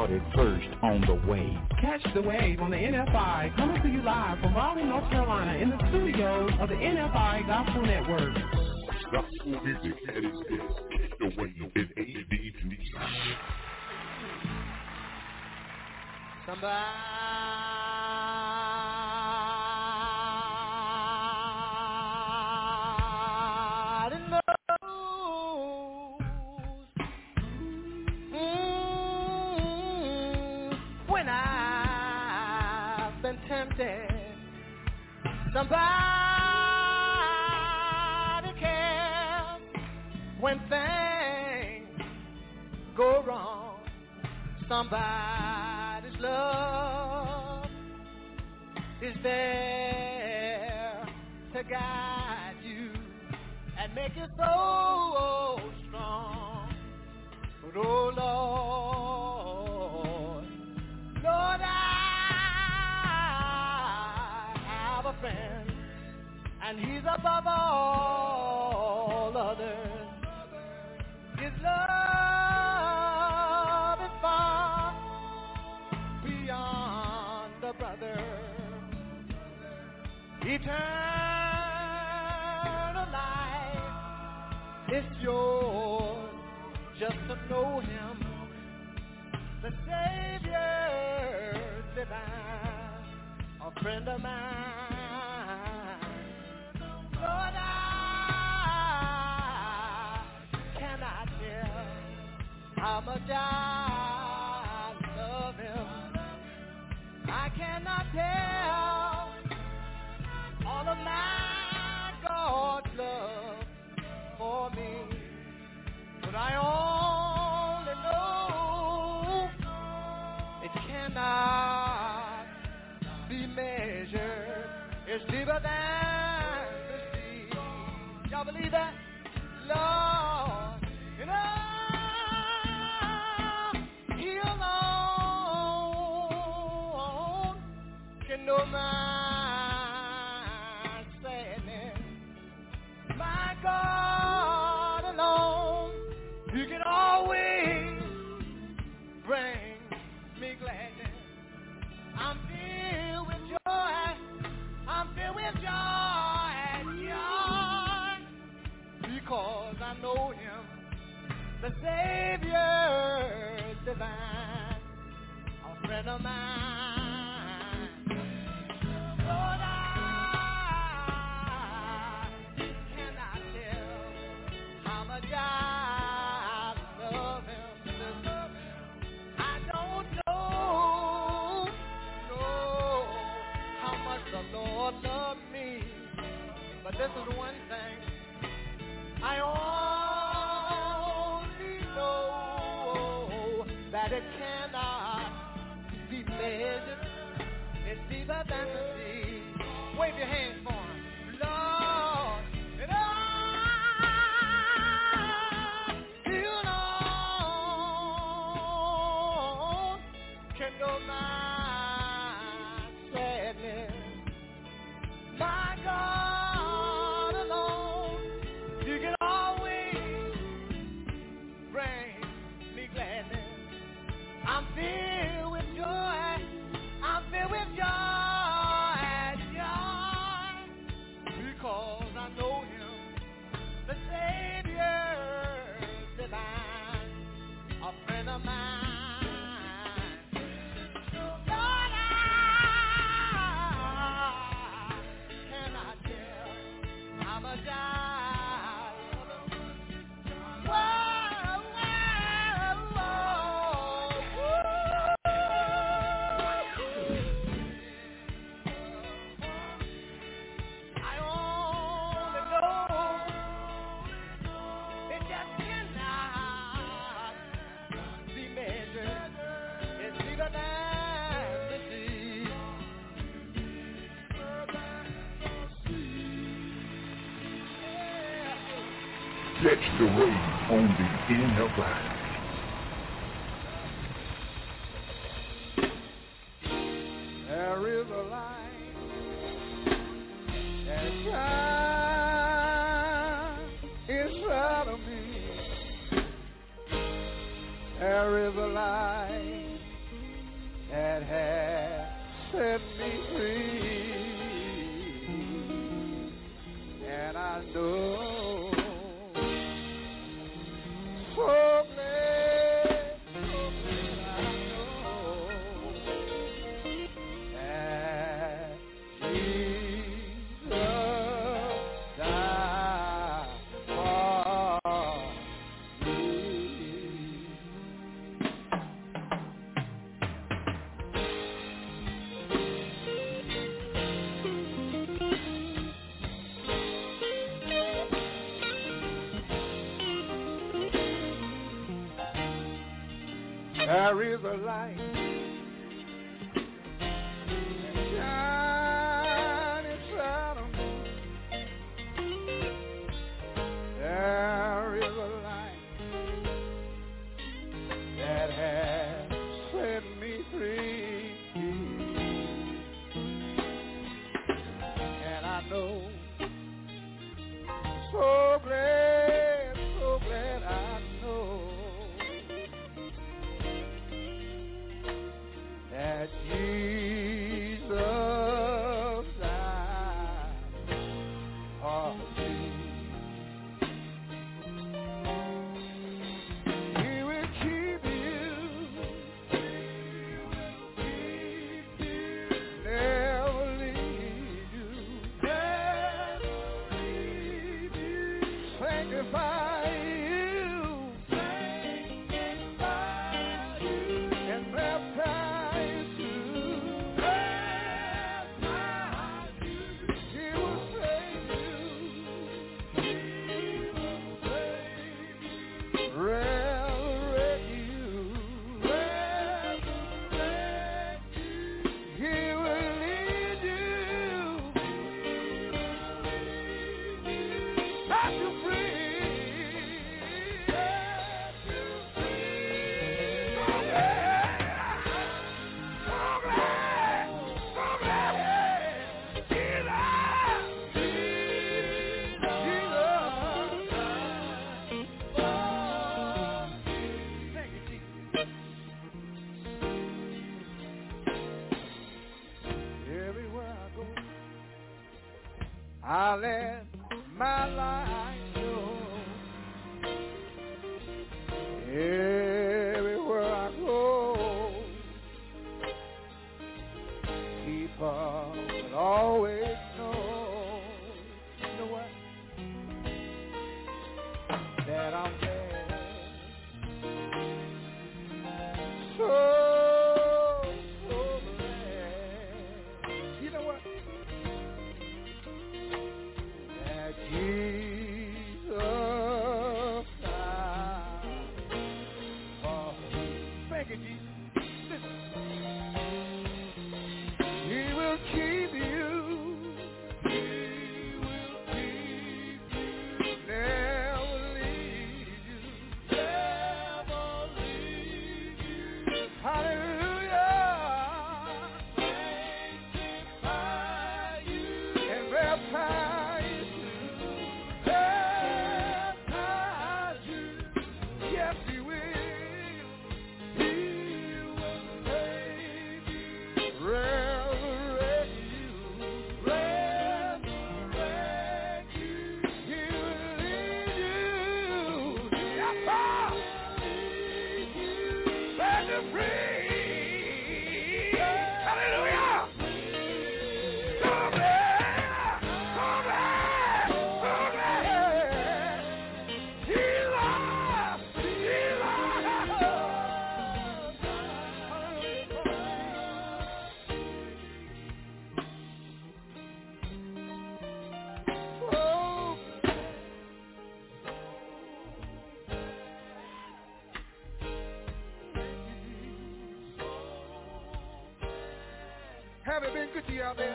started first on the wave. Catch the wave on the NFI coming to you live from Raleigh, North Carolina in the studios of the NFI Gospel Network. Gospel music at its best. The wave in AD Somebody Somebody cares when things go wrong. Somebody's love is there to guide you and make you so strong. But oh Lord, Lord, I friend, and he's above all others. His love is far beyond the brother. Eternal life is yours just to know him, the Savior divine, a friend of mine. Cannot tell I'm a danger him I cannot tell All the magic of love for me Would I all know It cannot be measured. It's deeper than That? Lord, you He alone can my sadness. My God alone, He can always bring me gladness. I'm filled with joy. I'm filled with joy because I know him, the Savior divine, a friend of mine. Lord, I cannot tell how much I love him. I don't know, know how much the Lord loved me, but this is one the way on the inner line. There is a light that shines inside of me. There is a light that has set me free. And I know There is a light haven't been good to you out there.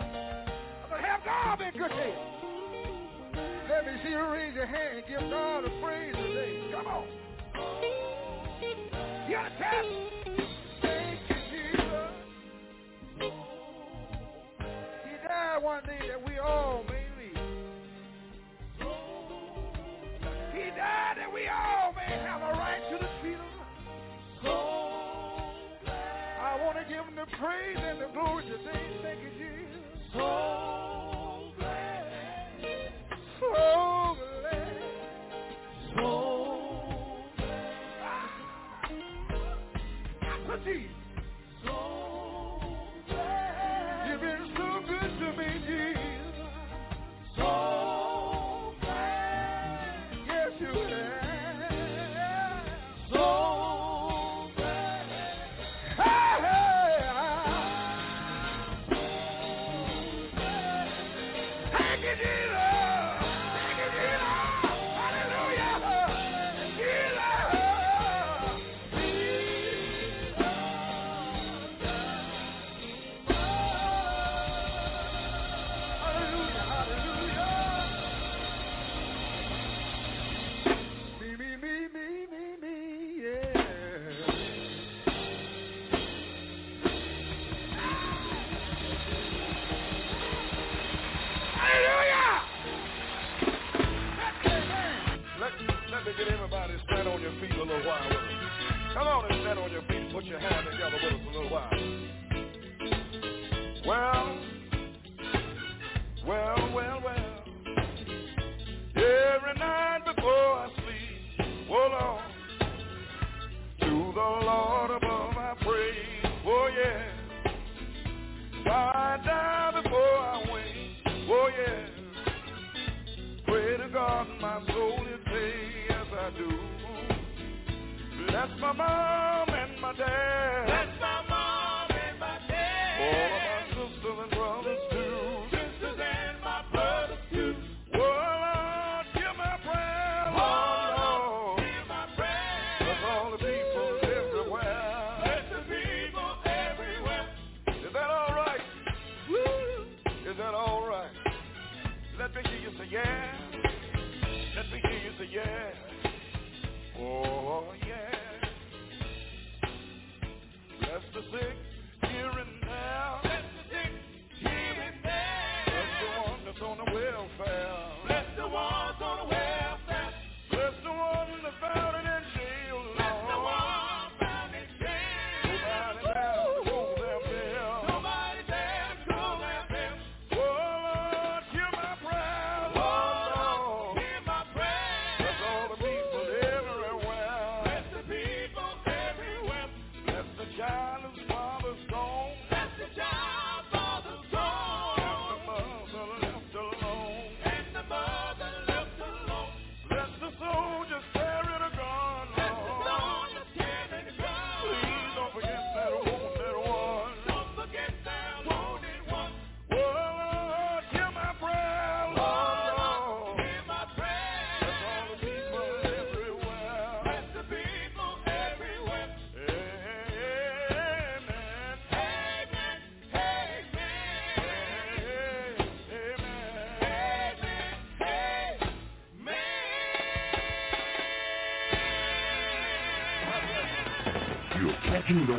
But have God been good to you?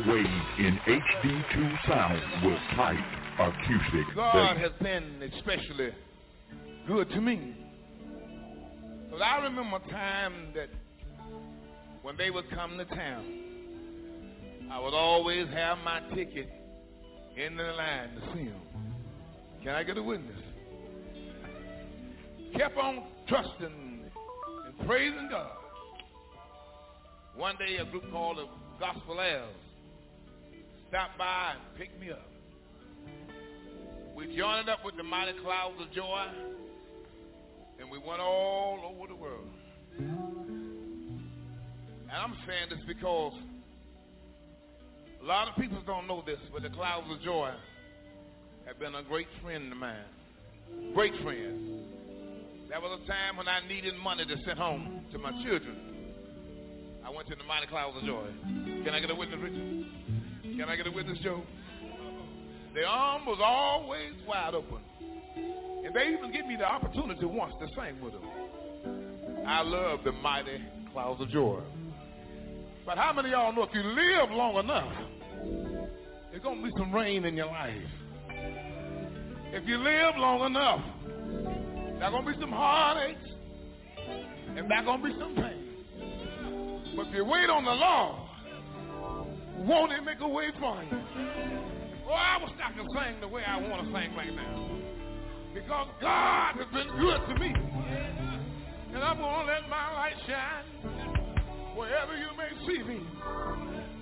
The wave in HD2 sound with tight acoustic God has been especially good to me. Because I remember a time that when they would come to town, I would always have my ticket in the line to see them. Can I get a witness? Kept on trusting and praising God. One day, a group called the Gospel Elves stopped by and picked me up. We joined up with the mighty clouds of joy, and we went all over the world. And I'm saying this because a lot of people don't know this, but the clouds of joy have been a great friend of mine. Great friend. There was a time when I needed money to send home to my children. I went to the mighty clouds of joy. Can I get a witness, Richard? Can I get a witness, Joe? The arm was always wide open. And they even give me the opportunity once to sing with them. I love the mighty clouds of joy. But how many of y'all know if you live long enough, there's going to be some rain in your life? If you live long enough, there's going to be some heartaches, and there's going to be some pain. But if you wait on the Lord, won't he make a way for you? Oh, I was not to sing the way I want to sing right now. Because God has been good to me. And I'm going to let my light shine wherever you may see me.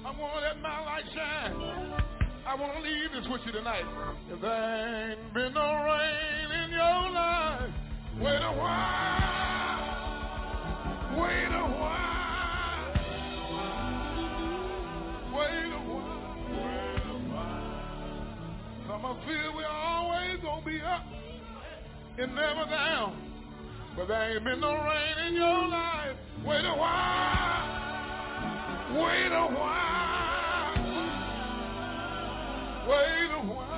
I'm going to let my light shine. I want to leave this with you tonight. If there ain't been no rain in your life, wait a while. Wait a while. Wait a while. Some of feel we're always to be up and never down. But there ain't been no rain in your life. Wait a while. Wait a while. Wait a while.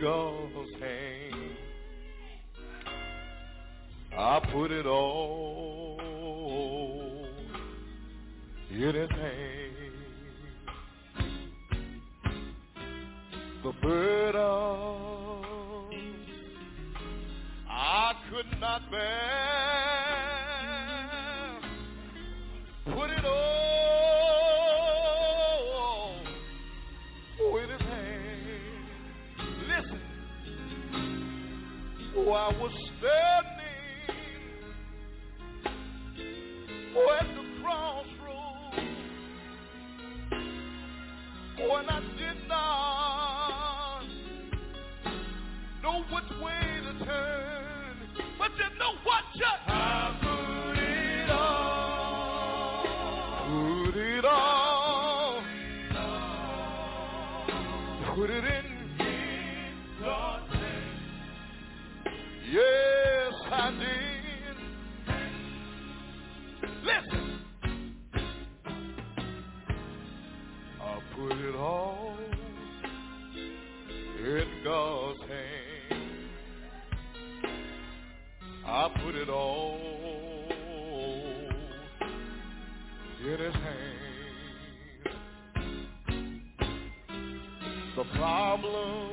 God's hand. I put it all in His hand. The burden I could not bear, put it all. I was standing at the crossroads. Oh, and I did not know which way to turn. it all in his hand. The problem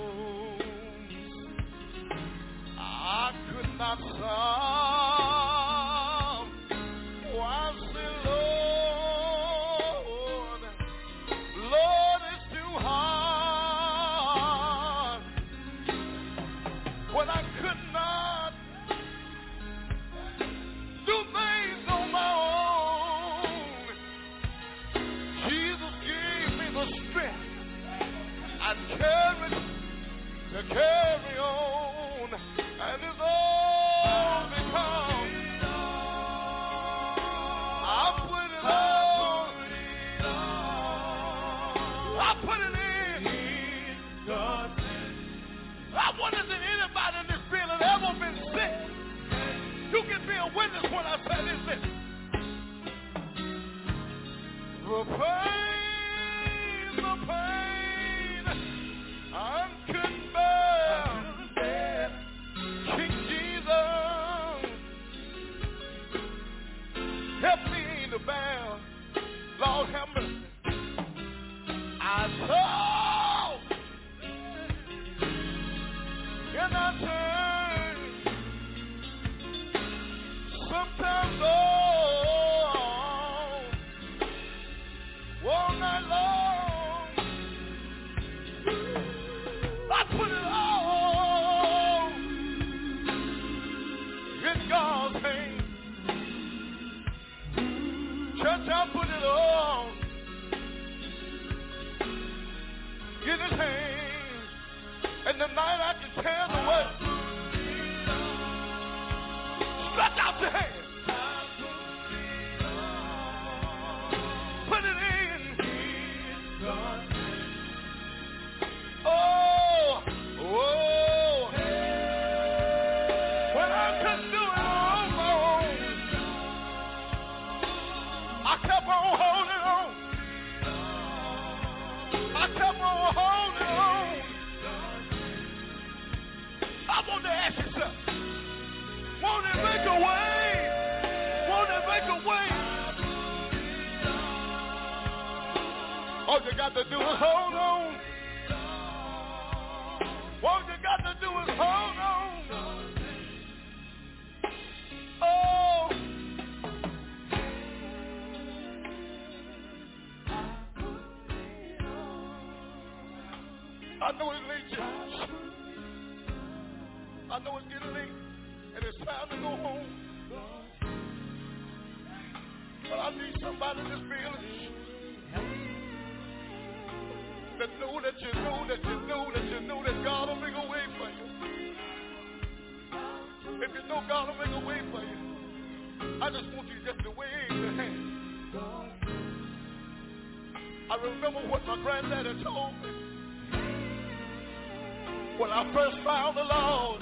I first found the Lord.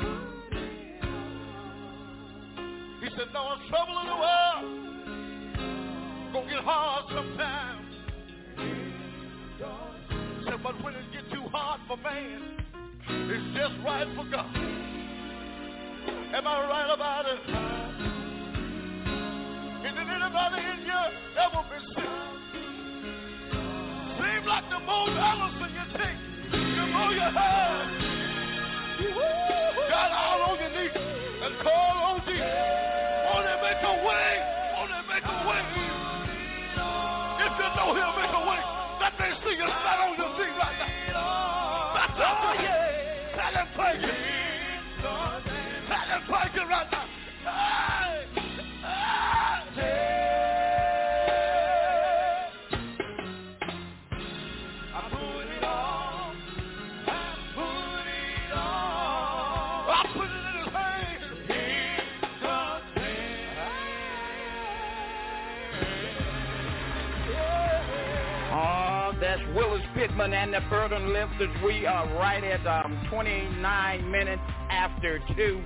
He said, no, I'm trouble in the world. Gonna get hard sometimes. He said, but when it get too hard for man, it's just right for God. Am I right? He'll make a way. That thing sing is on your feet right now. That's oh, yeah. That ain't playing. And the Burden Lifters. We are right at um, 29 minutes after 2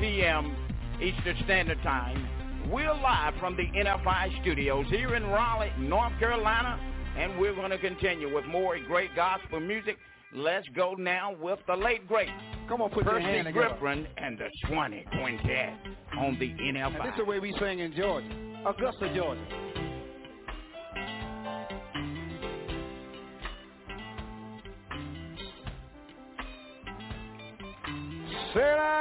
p.m. Eastern Standard Time. We're live from the NFI studios here in Raleigh, North Carolina, and we're going to continue with more great gospel music. Let's go now with the late great Come on, put Percy your hand. Griffin and the Swanee Quintet on the NFI. Now, this is the way we sing in Georgia, Augusta, Georgia. Será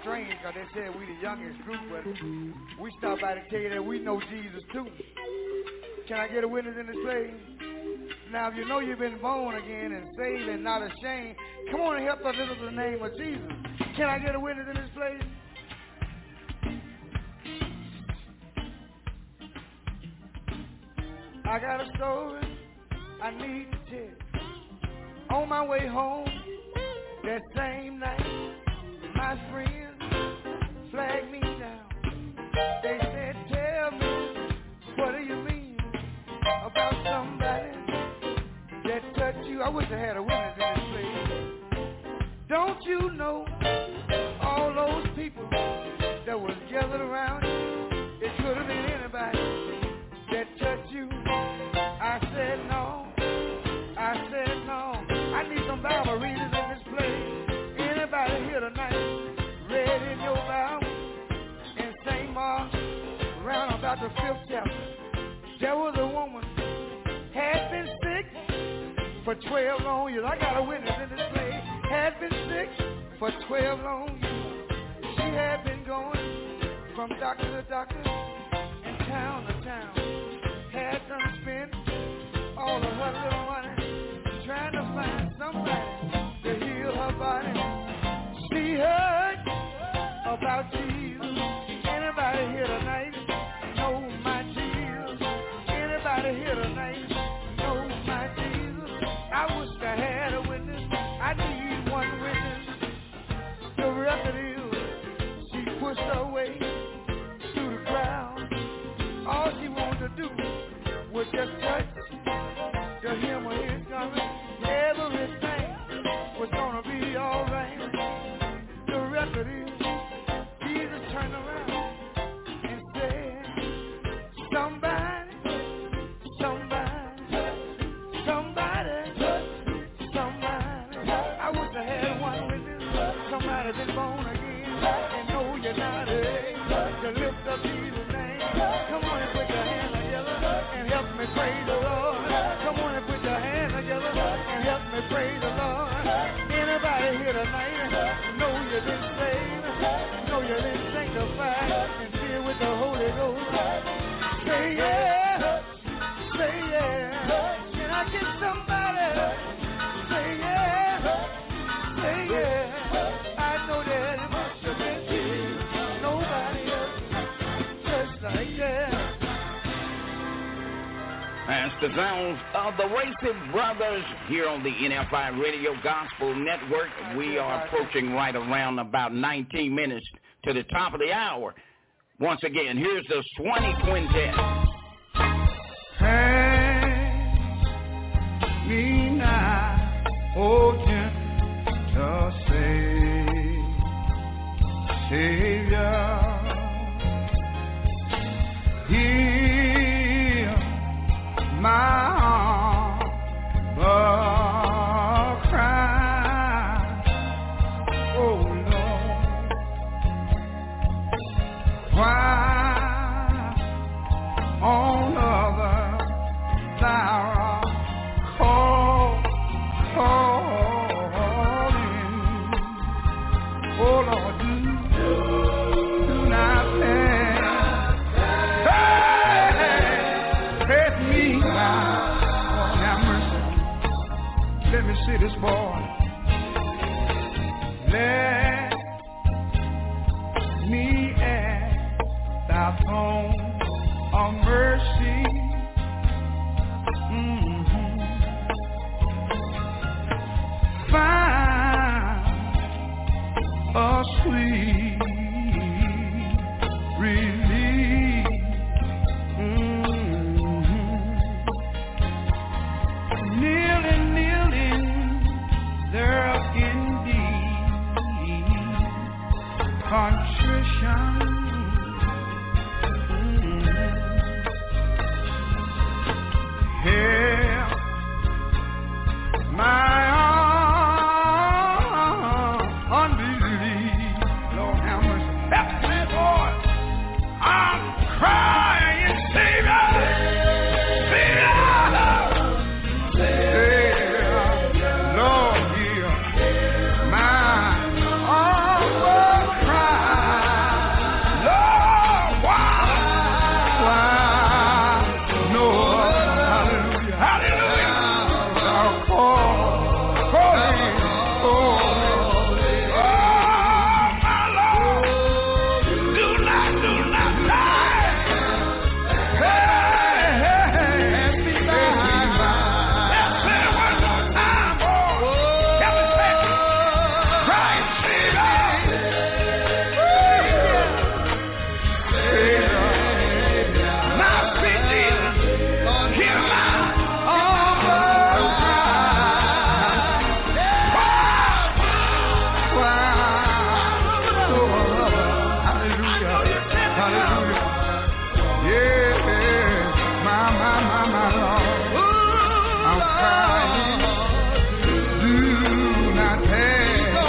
strange because they said we the youngest group, but we stopped by to tell you that we know Jesus too. Can I get a witness in this place? Now, if you know you've been born again and saved and not ashamed, come on and help us up the name of Jesus. Can I get a witness in this place? I got a story I need to tell. On my way home that same night, I wish I had a witness in this place. Don't you know the chapter. There was a woman had been sick for 12 long years. I got a witness in this place. Had been sick for 12 long years. She had been going from doctor to doctor and town to town. Had done spent all of her little money just touch me praise the Lord. Come on and put your hands together and help me praise the Lord. Anybody here tonight know you've been saved, the sounds of the Racing Brothers here on the NFI Radio Gospel Network. We are approaching right around about 19 minutes to the top of the hour. Once again, here's the Swanee Quintet. Hand me now, oh gentle Sa- Savior. hallelujah. Yeah, my, my, my, my Lord. I'm crying. Do not pass.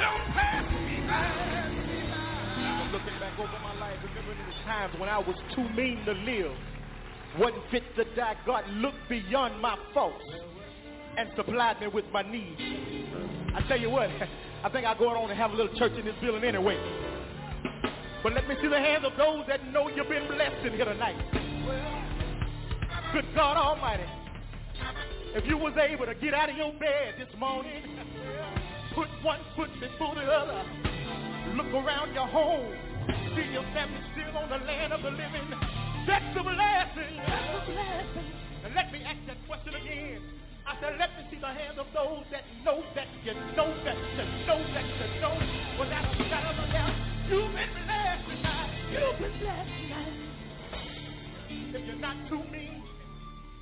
Don't pass me by. Looking back over my life, remembering the times when I was too mean to live, wasn't fit to die. God looked beyond my faults and supplied me with my needs. I tell you what, I think I'll go on and have a little church in this building anyway. But let me see the hands of those that know you've been blessed in here tonight. Good God Almighty. If you was able to get out of your bed this morning, put one foot before the other, look around your home, see your family still on the land of the living, that's a blessing. That's a blessing. And let me ask that question again. I said, let me see the hands of those that know that you know that you know that you know without a shadow of a doubt. You've been blessed been blessed tonight. If you're not too mean,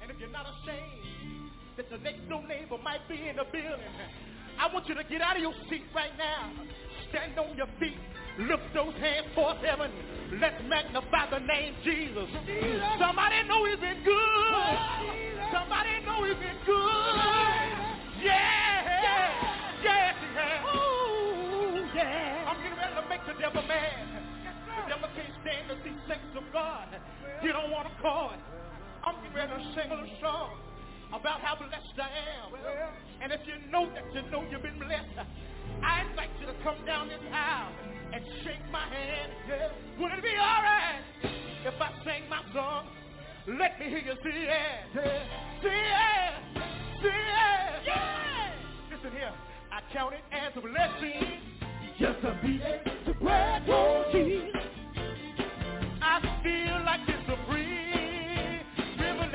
and if you're not ashamed that the next door neighbor might be in the building, I want you to get out of your seat right now. Stand on your feet. Lift those hands towards heaven. Let's magnify the name Jesus. Jesus. Somebody know he's been good. Somebody know he's been good. Yeah. Yeah. Yes, he has. Ooh, yeah. I'm getting ready to make the devil mad. The devil can't stand to see saints of God. He don't want to call it. I'm ready to sing a song about how blessed I am. And if you know that you know you've been blessed, I invite you to come down this aisle and shake my hand. Would it be all right if I sang my song? Let me hear you say yeah. Say yeah. Say yeah. yeah. Listen here. I count it as a blessing just to be able to brag on Jesus.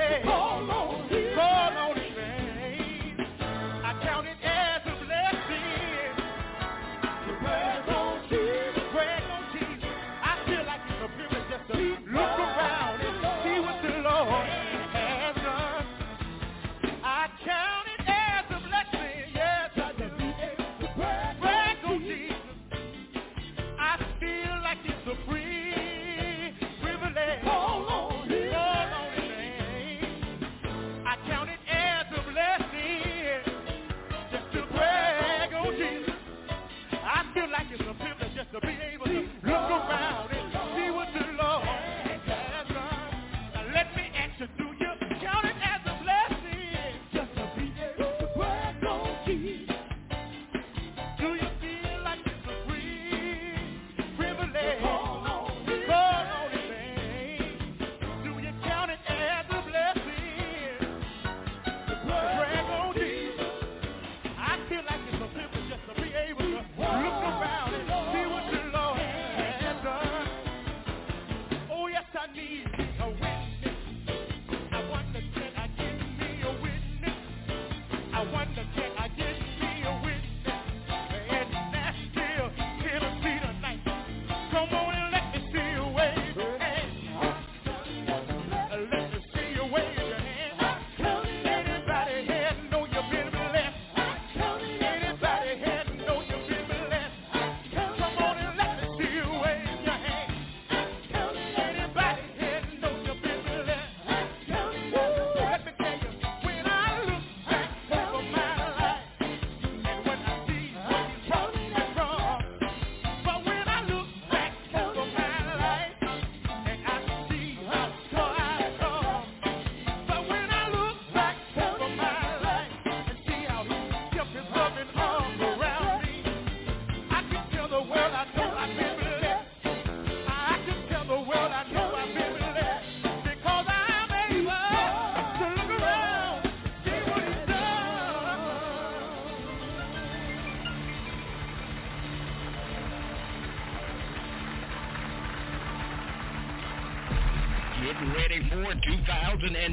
Free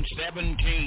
2017.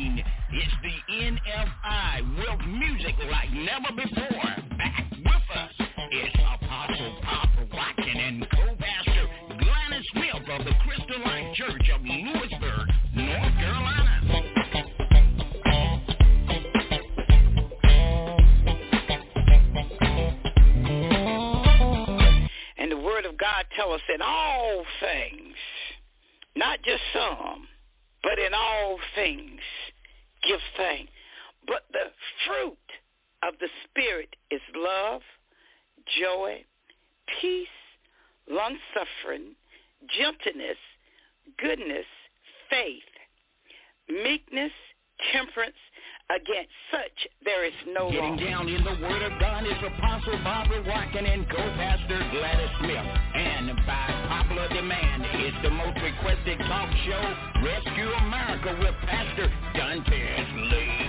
Requested talk show, Rescue America with Pastor Dantes Lee.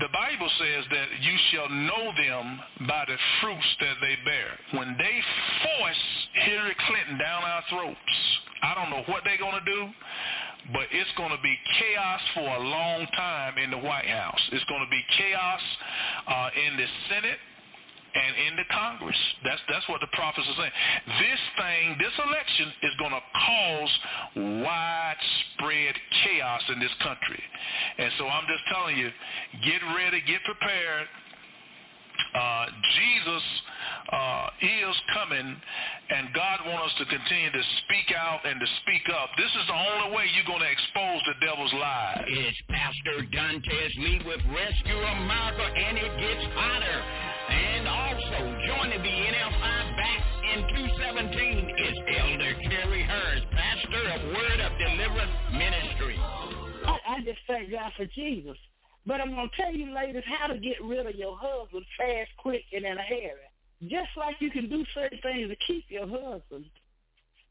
The Bible says that you shall know them by the fruits that they bear. When they force Hillary Clinton down our throats, I don't know what they're going to do, but it's going to be chaos for a long time in the White House. It's going to be chaos uh, in the Senate and in the Congress. That's that's what the prophets are saying. This thing, this election is going to cause widespread chaos in this country. And so I'm just telling you, get ready, get prepared. Uh, Jesus uh, is coming, and God wants us to continue to speak out and to speak up. This is the only way you're going to expose the devil's lies. It's Pastor Dantes Lee with Rescue America, and it gets hotter. And also joining the NFI back in 217 is Elder Kerry Harris, pastor of Word of Deliverance Ministry. I, I just thank God for Jesus. But I'm going to tell you, ladies, how to get rid of your husband fast, quick, and in a hurry. Just like you can do certain things to keep your husband,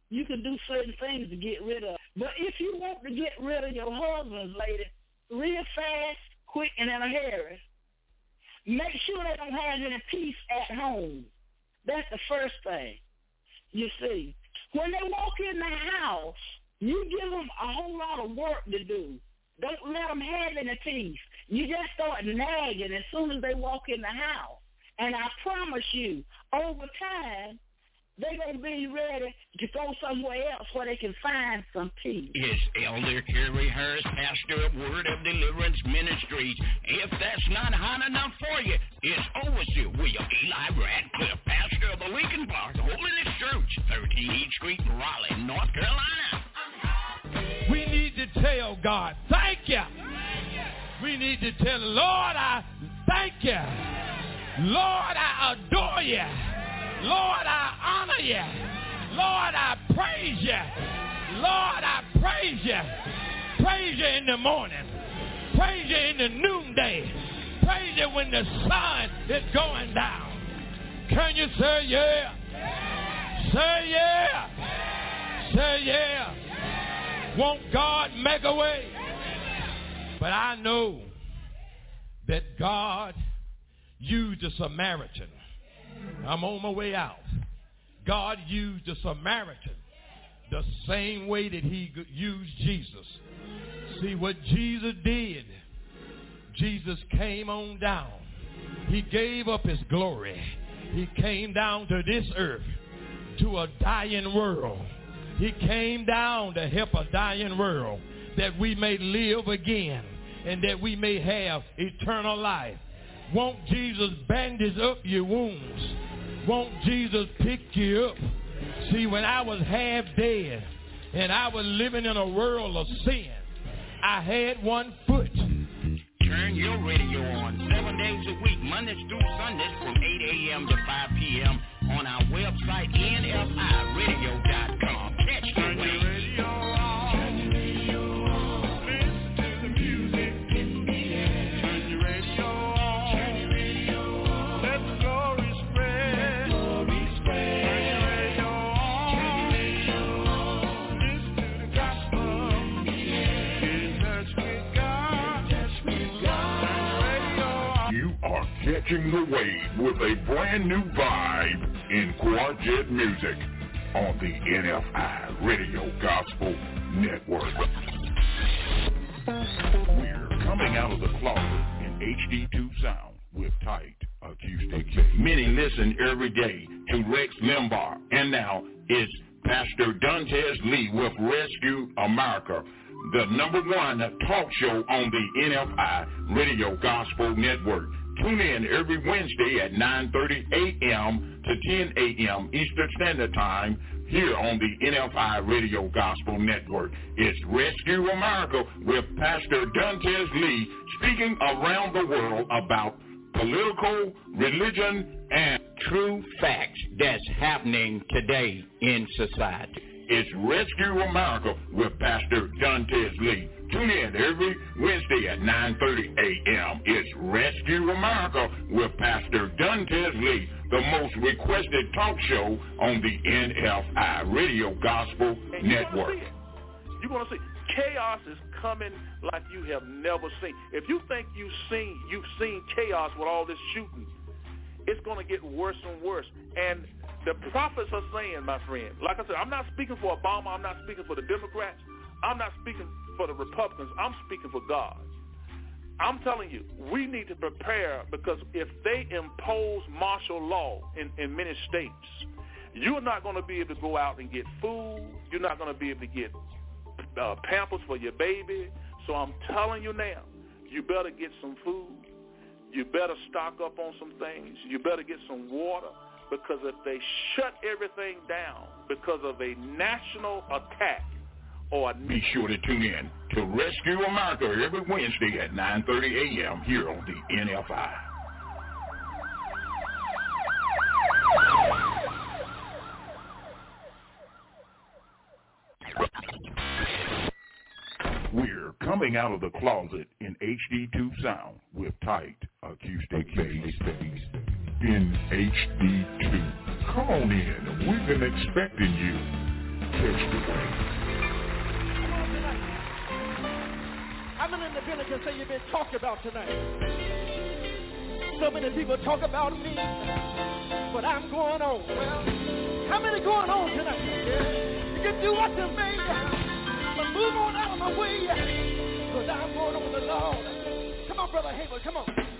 you can do certain things to get rid of. But if you want to get rid of your husband, lady, real fast, quick, and in a hurry, make sure they don't have any peace at home. That's the first thing. You see, when they walk in the house, you give them a whole lot of work to do. Don't let them have any peace. You just start nagging as soon as they walk in the house. And I promise you, over time, they're going to be ready to go somewhere else where they can find some peace. It's Elder Kerry Harris, pastor of Word of Deliverance Ministries. If that's not hot enough for you, it's Overseer William Eli Radcliffe, pastor of the Lincoln Park Holiness Church, 13 Street, Raleigh, North Carolina. We need to tell God, thank you. We need to tell the Lord, I thank you. Lord, I adore you. Lord, I honor you. Lord, I praise you. Lord, I praise you. Praise you in the morning. Praise you in the noonday. Praise you when the sun is going down. Can you say yeah? Say yeah. Say yeah. Won't God make a way? But I know that God used a Samaritan. I'm on my way out. God used a Samaritan the same way that he used Jesus. See what Jesus did. Jesus came on down. He gave up his glory. He came down to this earth, to a dying world. He came down to help a dying world that we may live again and that we may have eternal life. Won't Jesus bandage up your wounds? Won't Jesus pick you up? See, when I was half dead and I was living in a world of sin, I had one foot. Turn your radio on seven days a week, Mondays through Sundays from 8 a.m. to 5 p.m. on our website, nfiradio.com. catching the wave with a brand new vibe in Quartet music on the NFI Radio Gospel Network. We're coming out of the closet in HD2 sound with tight acoustic. Many listen every day to Rex Limbaugh, and now it's Pastor Dantes Lee with Rescue America, the number one talk show on the NFI Radio Gospel Network. Tune in every Wednesday at 9.30 a.m. to 10 a.m. Eastern Standard Time here on the NFI Radio Gospel Network. It's Rescue America with Pastor Dantes Lee speaking around the world about political, religion, and True facts that's happening today in society. It's Rescue America with Pastor Dontez Lee. Tune in every Wednesday at 9.30 a.m. It's Rescue America with Pastor Dontez Lee, the most requested talk show on the NFI Radio Gospel and Network. You're going to see chaos is coming like you have never seen. If you think you've seen you've seen chaos with all this shooting, it's going to get worse and worse. And the prophets are saying, my friend, like I said, I'm not speaking for Obama. I'm not speaking for the Democrats. I'm not speaking for the Republicans. I'm speaking for God. I'm telling you, we need to prepare because if they impose martial law in, in many states, you're not going to be able to go out and get food. You're not going to be able to get uh, pampers for your baby. So I'm telling you now, you better get some food. You better stock up on some things. You better get some water because if they shut everything down because of a national attack or Be sure to tune in to Rescue America every Wednesday at 9.30 a.m. here on the NFI. We're coming out of the closet in HD2 sound with tight acoustic bass in HD2. Come on in. We've been expecting you. Catch the wave. Building can say you've been talked about tonight? So many people talk about me, but I'm going on. Well, how many going on tonight? Yeah. You can do what you may, but move on out of my way, because I'm going on with the Lord. Come on, Brother Hayward, come on.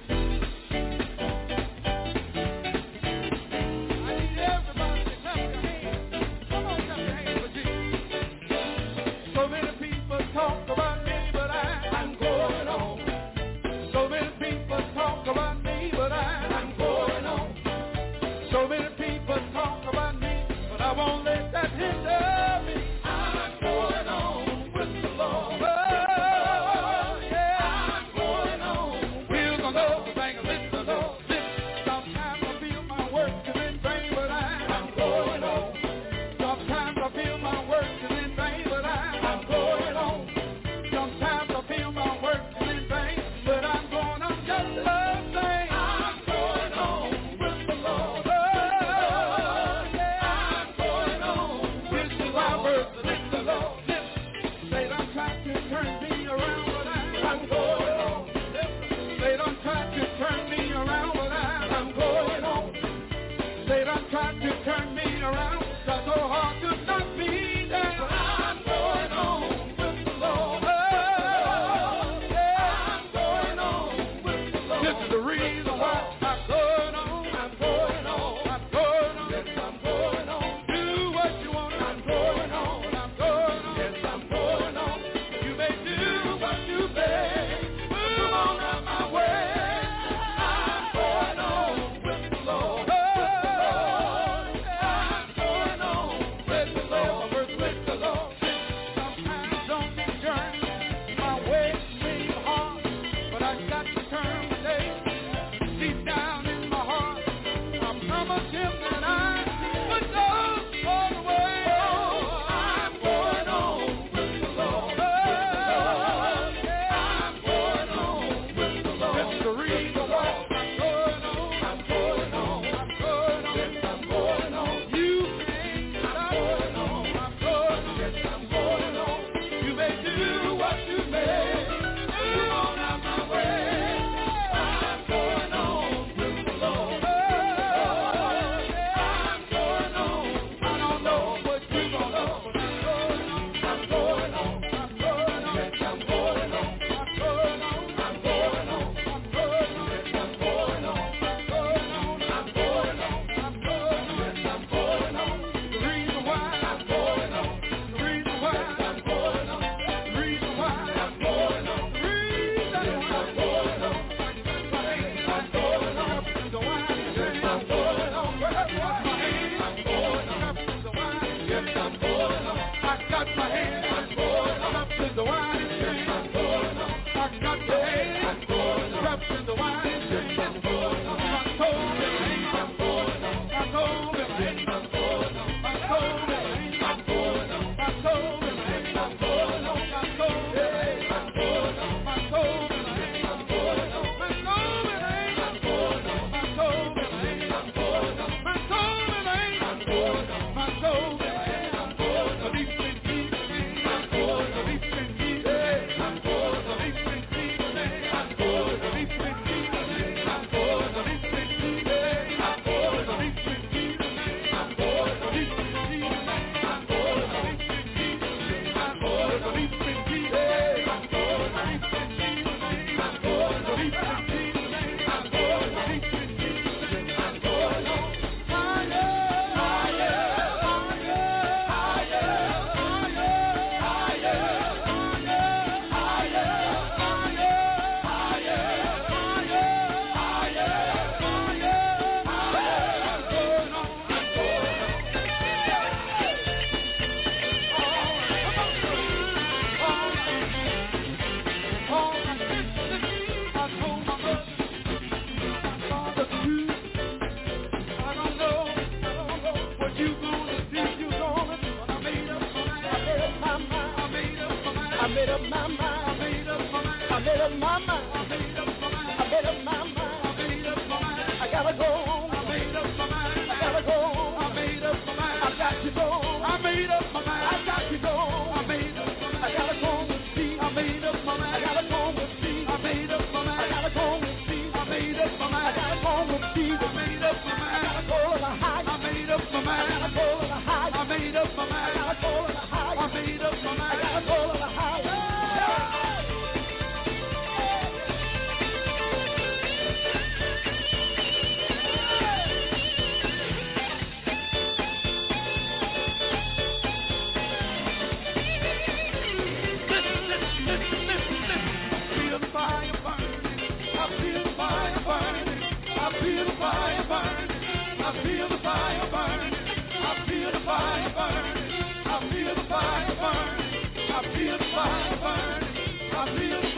gotta go.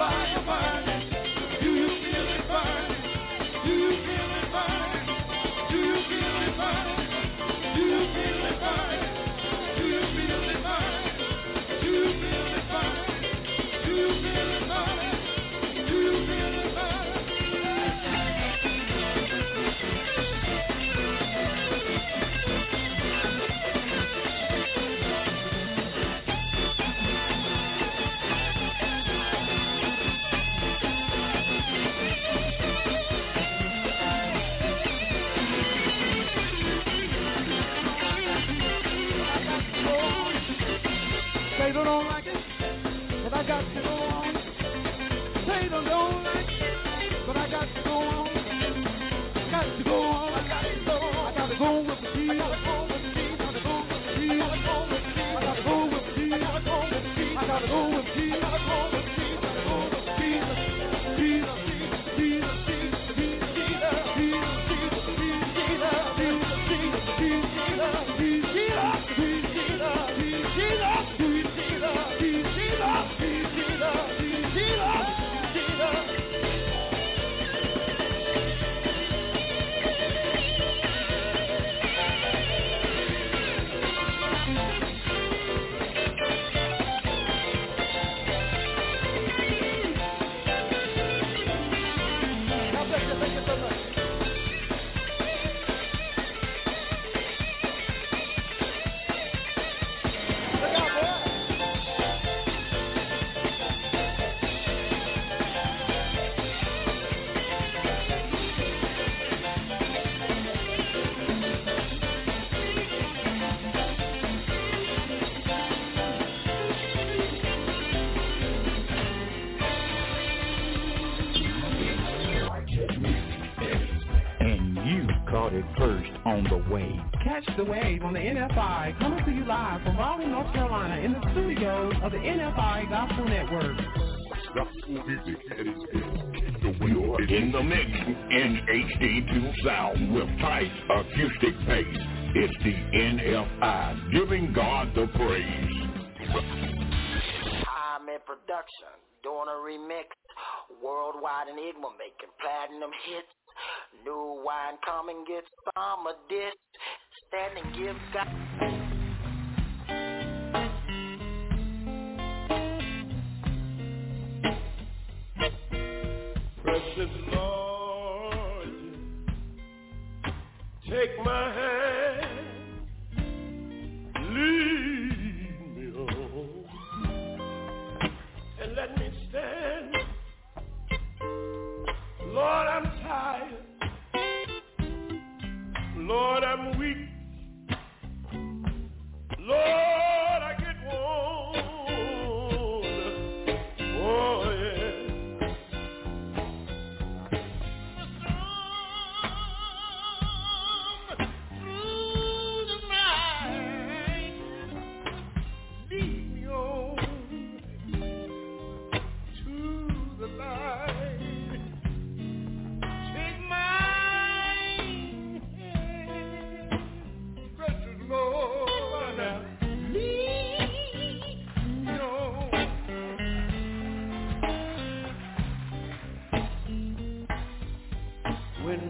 fire, fire. the wave on the NFI, coming to you live from Raleigh, North Carolina, in the studios of the NFI Gospel Network. You're in the mix in HD2 sound with tight acoustic bass. It's the NFI giving God the praise. I'm in production, doing a remix, worldwide enigma, making platinum hits. New wine coming, get some of this stand and give God. precious Lord, take my hand, lead me home, and let me stand. Lord, I'm tired. Lord, I'm weak. Lord, I get warm. Oh,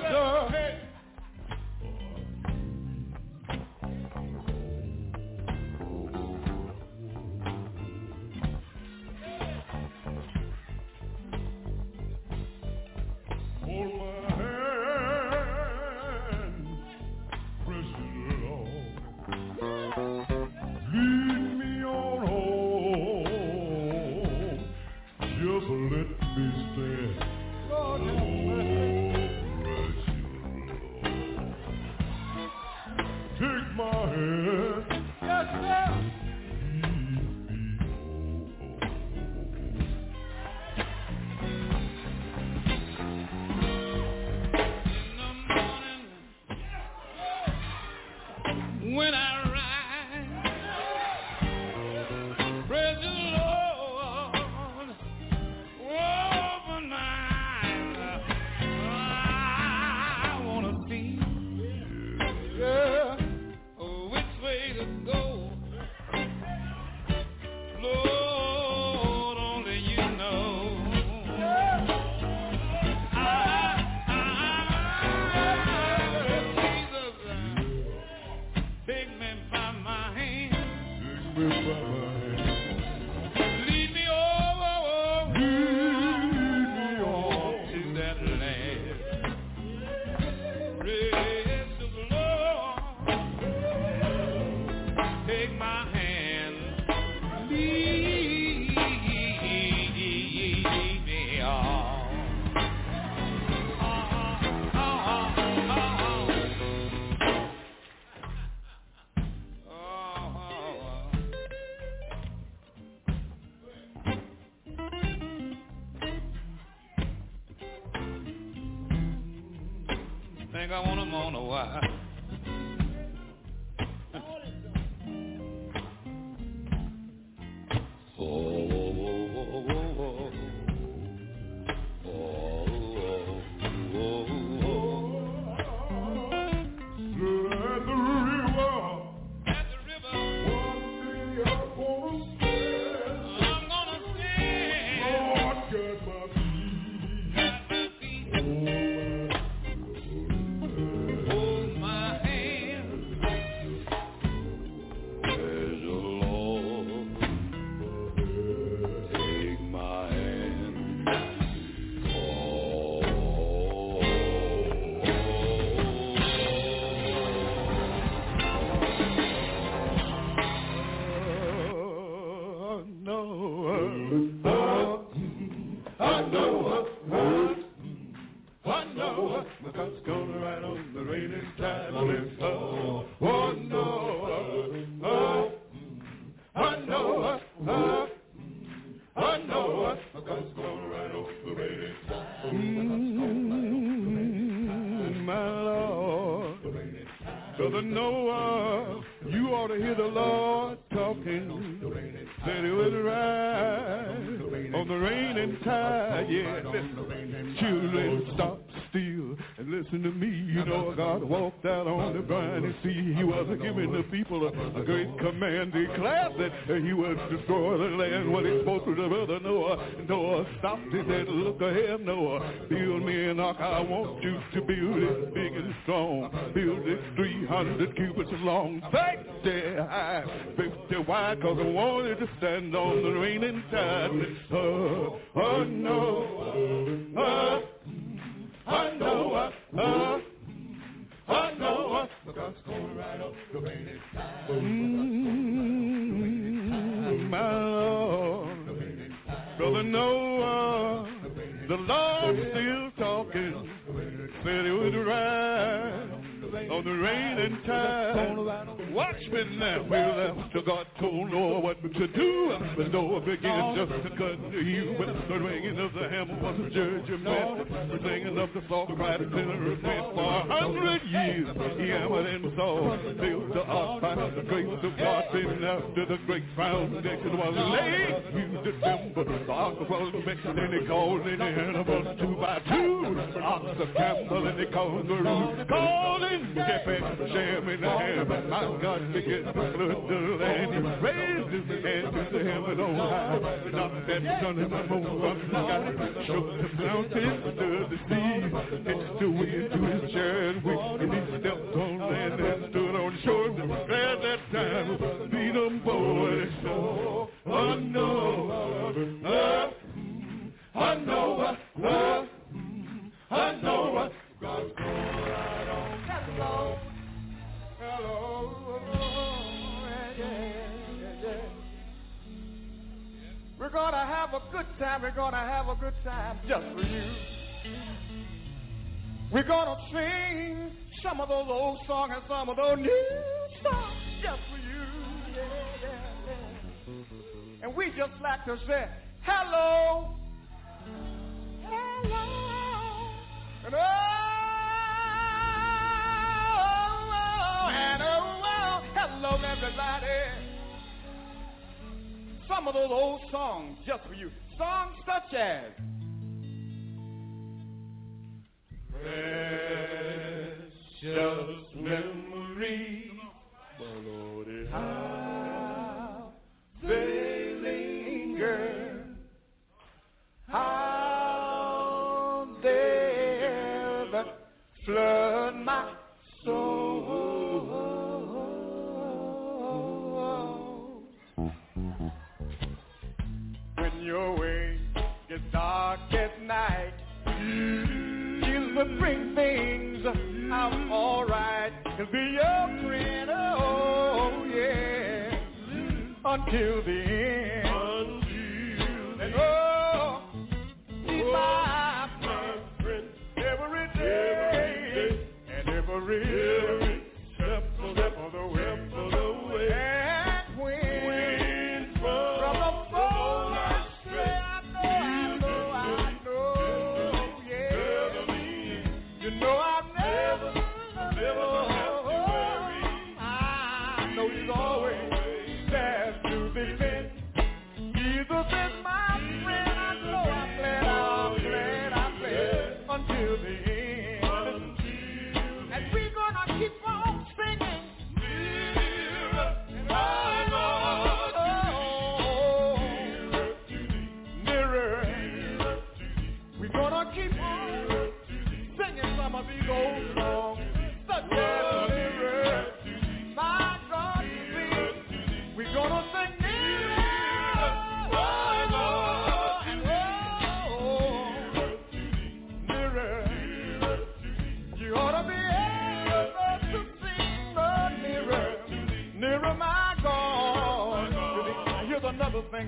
Let's go! Sea. He was giving the people a, great command. Declared that he would destroy the land. What he spoke to the brother Noah. Noah stopped. He said, look ahead, Noah. Build me an ark. I want you to build it big and strong. Build it 300 cubits long. 50 high, 50 wide, cause I wanted to stand on the raining tide. Oh, oh no. Oh, know, uh, uh, uh, uh uh, I know, uh, God's going right up the raining tide. Mm, my Lord, Brother Noah, the Lord still talking, said he would ride on the raining tide. Watch me now, well, after God told Noah what to do, but Noah began just to cut the heel with the ringing of the hammer was a judgment, the singing of the salt cried a sinner repent for a hundred years. He hammered and saw, built the ark by the grace of God, then after the great foundation was laid, you December, the ark was mixed, and he called in the animals two by two, the ox, the camel, and the kangaroo, calling Jeppy, Shem, and the ham, my God, begin to flood the land, he raised his hand to the heaven on high, knocked that moon from the sky, shook the mountains, stirred the sea, pitched the wind to his wheel, and he stepped on land and stood on shore, at that time, beat them boys, so, oh no, uh, I know, uh, I know, God's going right on. Hello, hello, yeah, yeah, yeah. We're gonna have a good time. We're gonna have a good time just for you. We're gonna sing some of those old songs and some of those new songs just for you. Yeah, yeah, yeah. And we just like to say hello, hello, and oh, and oh, hello, everybody. Some of those old songs just for you. Songs such as Precious memories, Lord, how they linger, how they ever flood my your way. Gets dark at night, Jesus will bring things out alright. He'll be your friend, oh yeah, until the end. Until and oh, he's oh, my friend. every day. and every step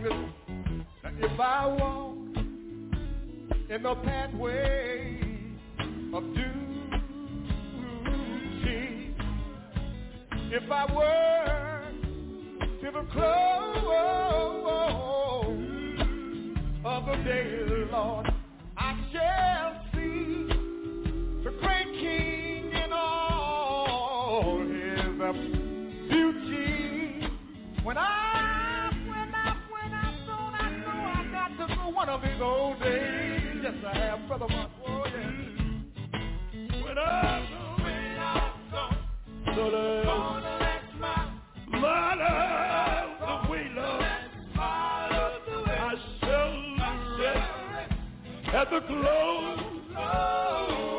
if I walk in the pathway of duty, if I work to the close of the day, Lord, I shall see the great King in all his beauty. When I, these old days, yes I have, brother Mark. Oh yeah. When I, when I So that gonna let my my love, the way love, I shall rest at the close,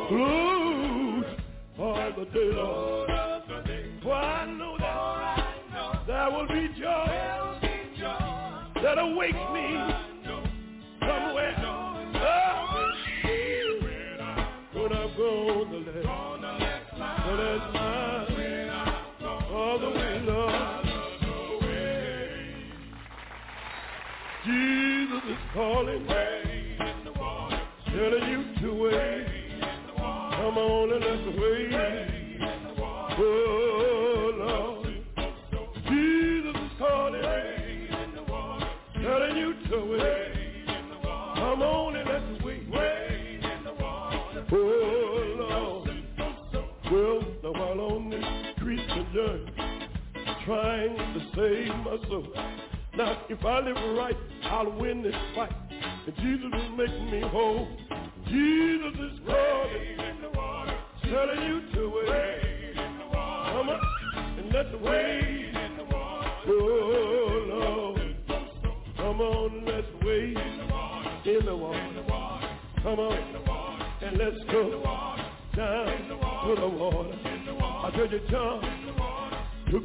close of the day, Lord. For I know that there will be joy that awaits me Jesus is calling, Way in the water. telling you to wait. Come on and let's wait. Oh Lord, Jesus is calling, Way in the water. telling you to wait. Come on and let's wait. Oh Lord, well now while on this Christian journey, trying to save my soul. Now, if I live right, I'll win this fight. And Jesus will make me whole. Jesus is calling, in the water. telling you to wait. Come on, and let's wait. Oh, Lord. Come on, let's wait in the water. Come on, and let's go down to the water. I tell you, John, took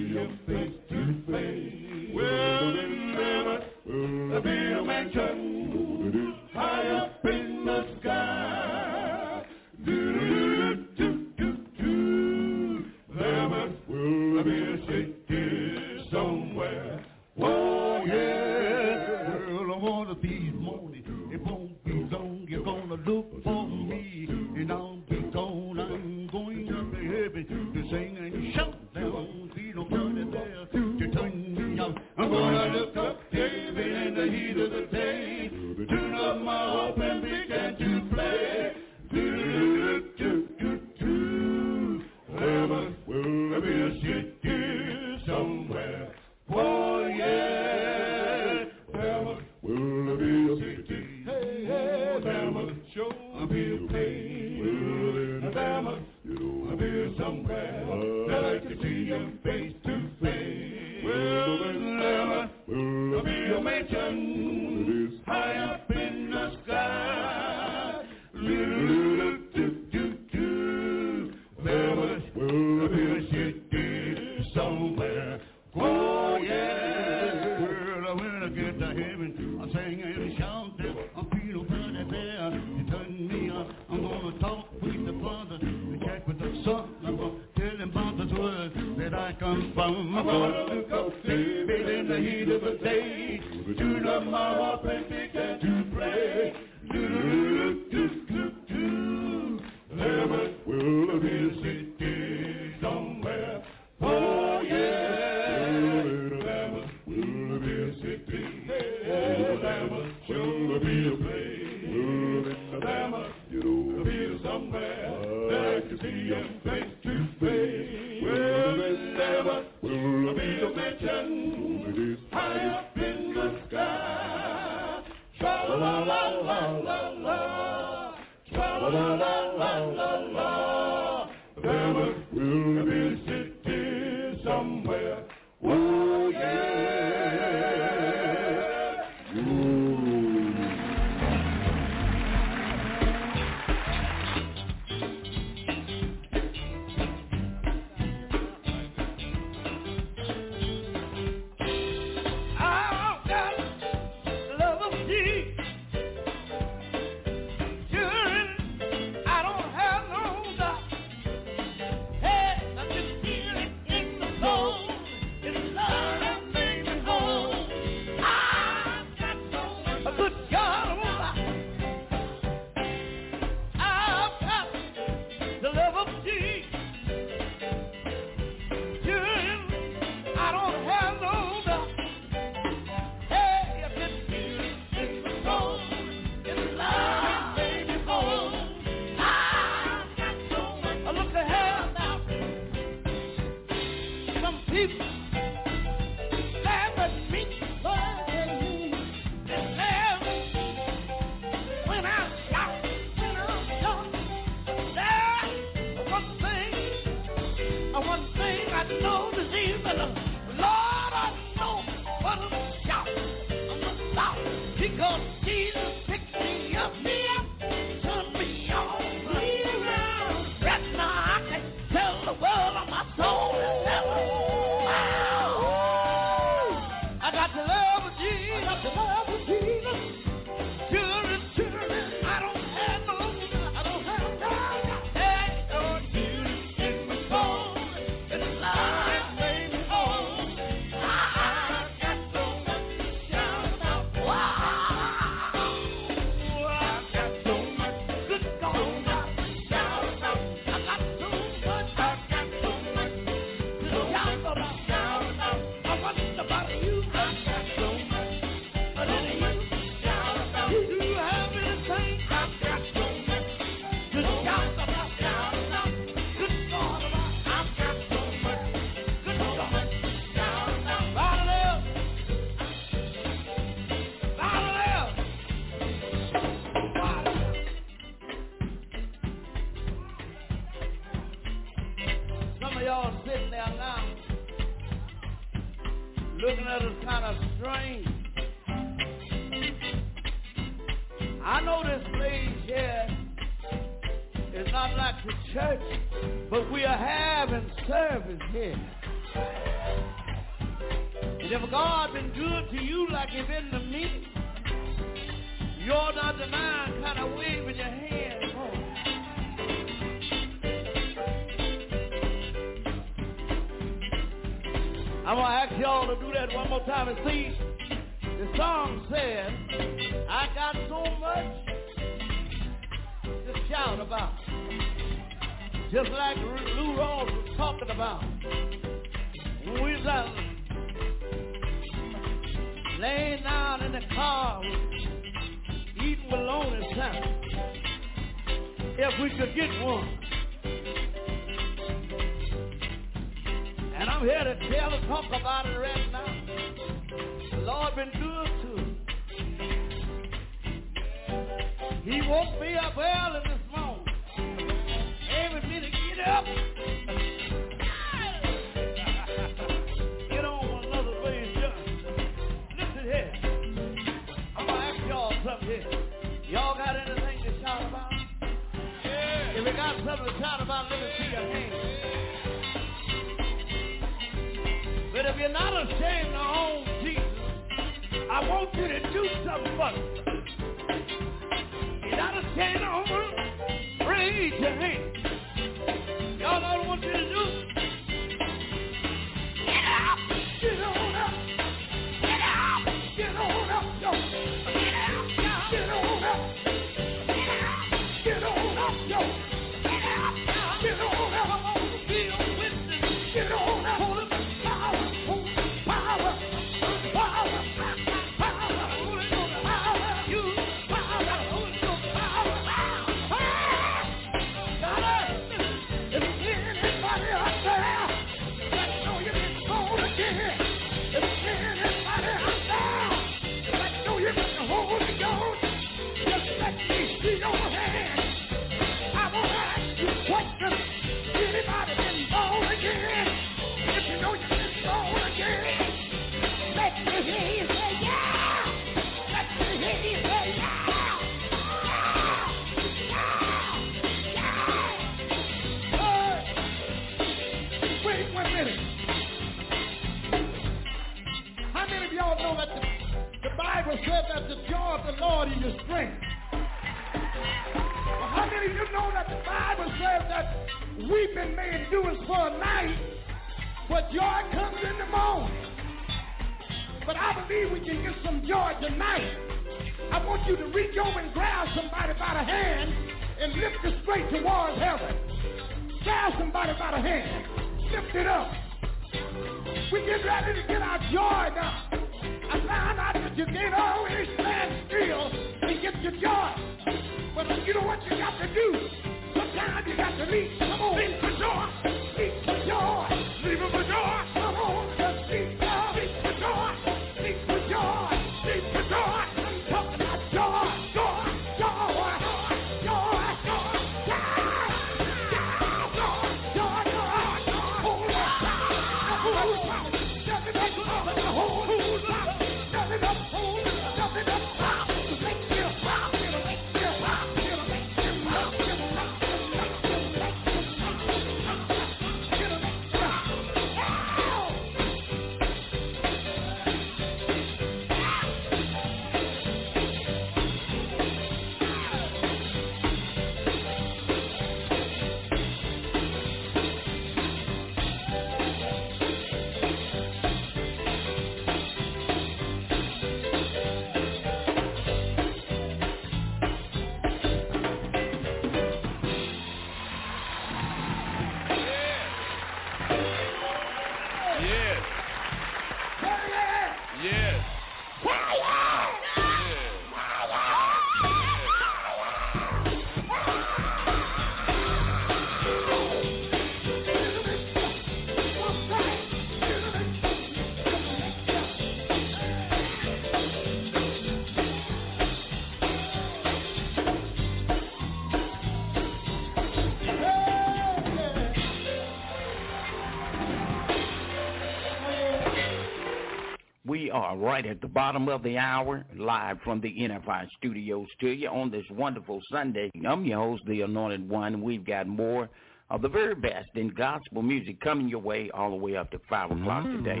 right at the bottom of the hour, live from the NFI studios to you on this wonderful Sunday. I'm your host, the Anointed One. We've got more of the very best in gospel music coming your way all the way up to 5 o'clock today.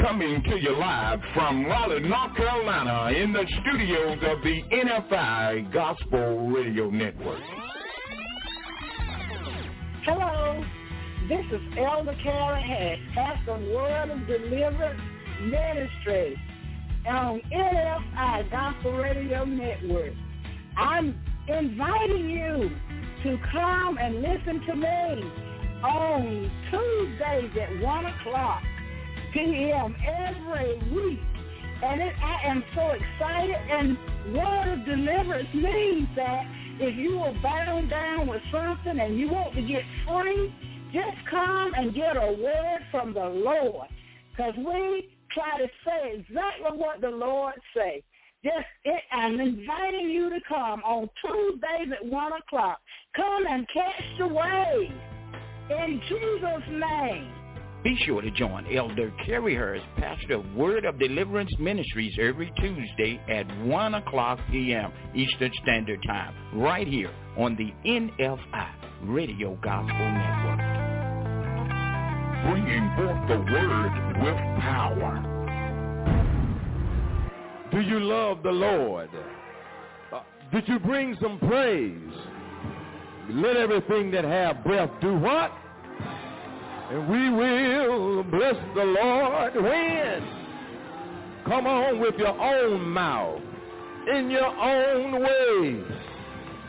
Coming to you live from Raleigh, North Carolina in the studios of the NFI Gospel Radio Network. Hello, this is Elder Karen Hatch, Pastor Word of Deliverance Ministry on NFI Gospel Radio Network. I'm inviting you to come and listen to me on Tuesdays at 1 o'clock p.m. every week. And it, I am so excited. And Word of Deliverance means that if you are bound down with something and you want to get free, just come and get a word from the Lord. Because we try to say exactly what the Lord say. Just it, I'm inviting you to come on Tuesdays at 1 o'clock. Come and catch the wave. In Jesus' name. Be sure to join Elder Kerry Hurst, pastor of Word of Deliverance Ministries, every Tuesday at 1 o'clock p.m. Eastern Standard Time, right here on the NFI Radio Gospel Network. Bringing forth the Word with power. Do you love the Lord? Uh, did you bring some praise? Let everything that have breath do what? And we will bless the Lord when? Come on with your own mouth, in your own ways.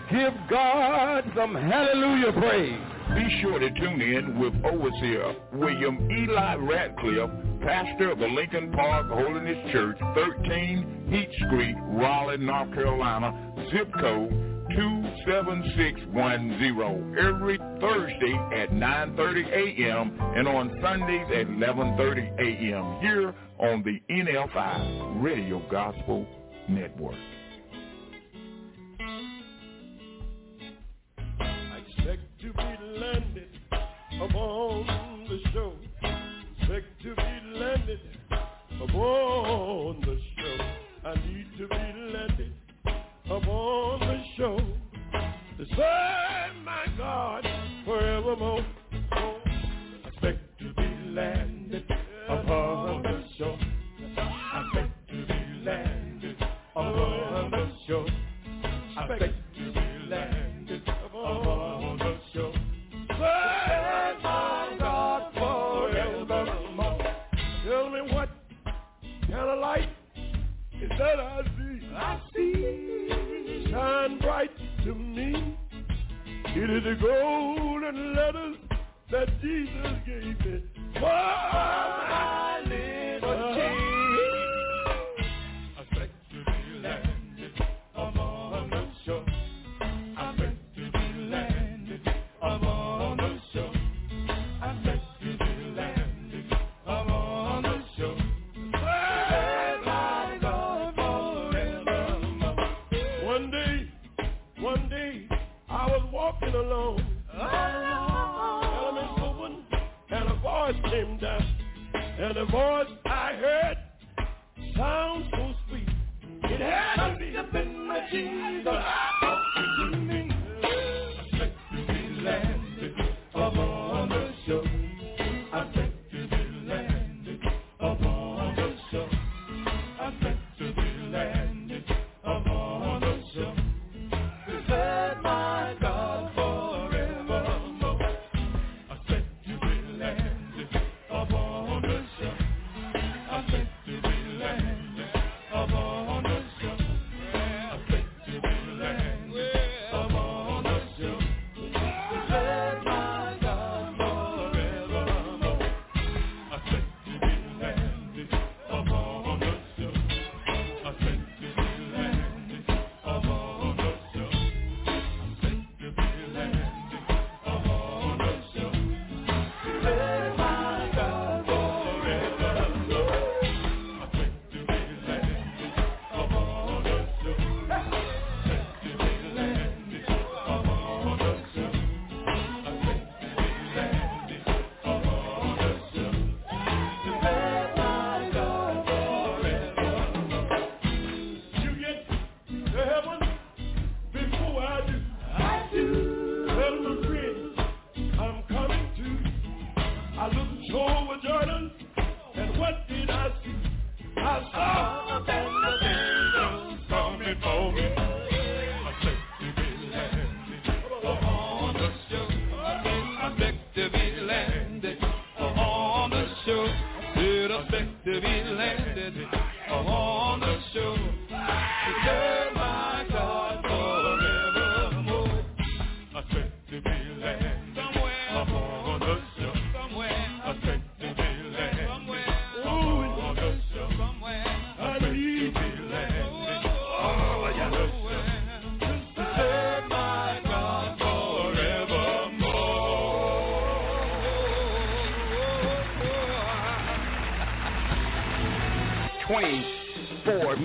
Give God some hallelujah praise. Be sure to tune in with Overseer William Eli Radcliffe, pastor of the Lincoln Park Holiness Church, 13 Heat Street, Raleigh, North Carolina, zip code 27610, every Thursday at 9.30 a.m. and on Sundays at 11.30 a.m. here on the NFI Radio Gospel Network. I expect to be landed upon the show. Expect to be landed upon the show. I need to be landed upon show to serve my God forevermore. Oh, expect to be landed upon the show. Expect to be landed upon the show. Expect to be landed upon the shore. Serve my God forevermore. Tell me what kind of light is that I? I. Shine bright to me. It is the golden letters that Jesus gave me. For And the voice I heard sounds so sweet. It had to be in my Jesus.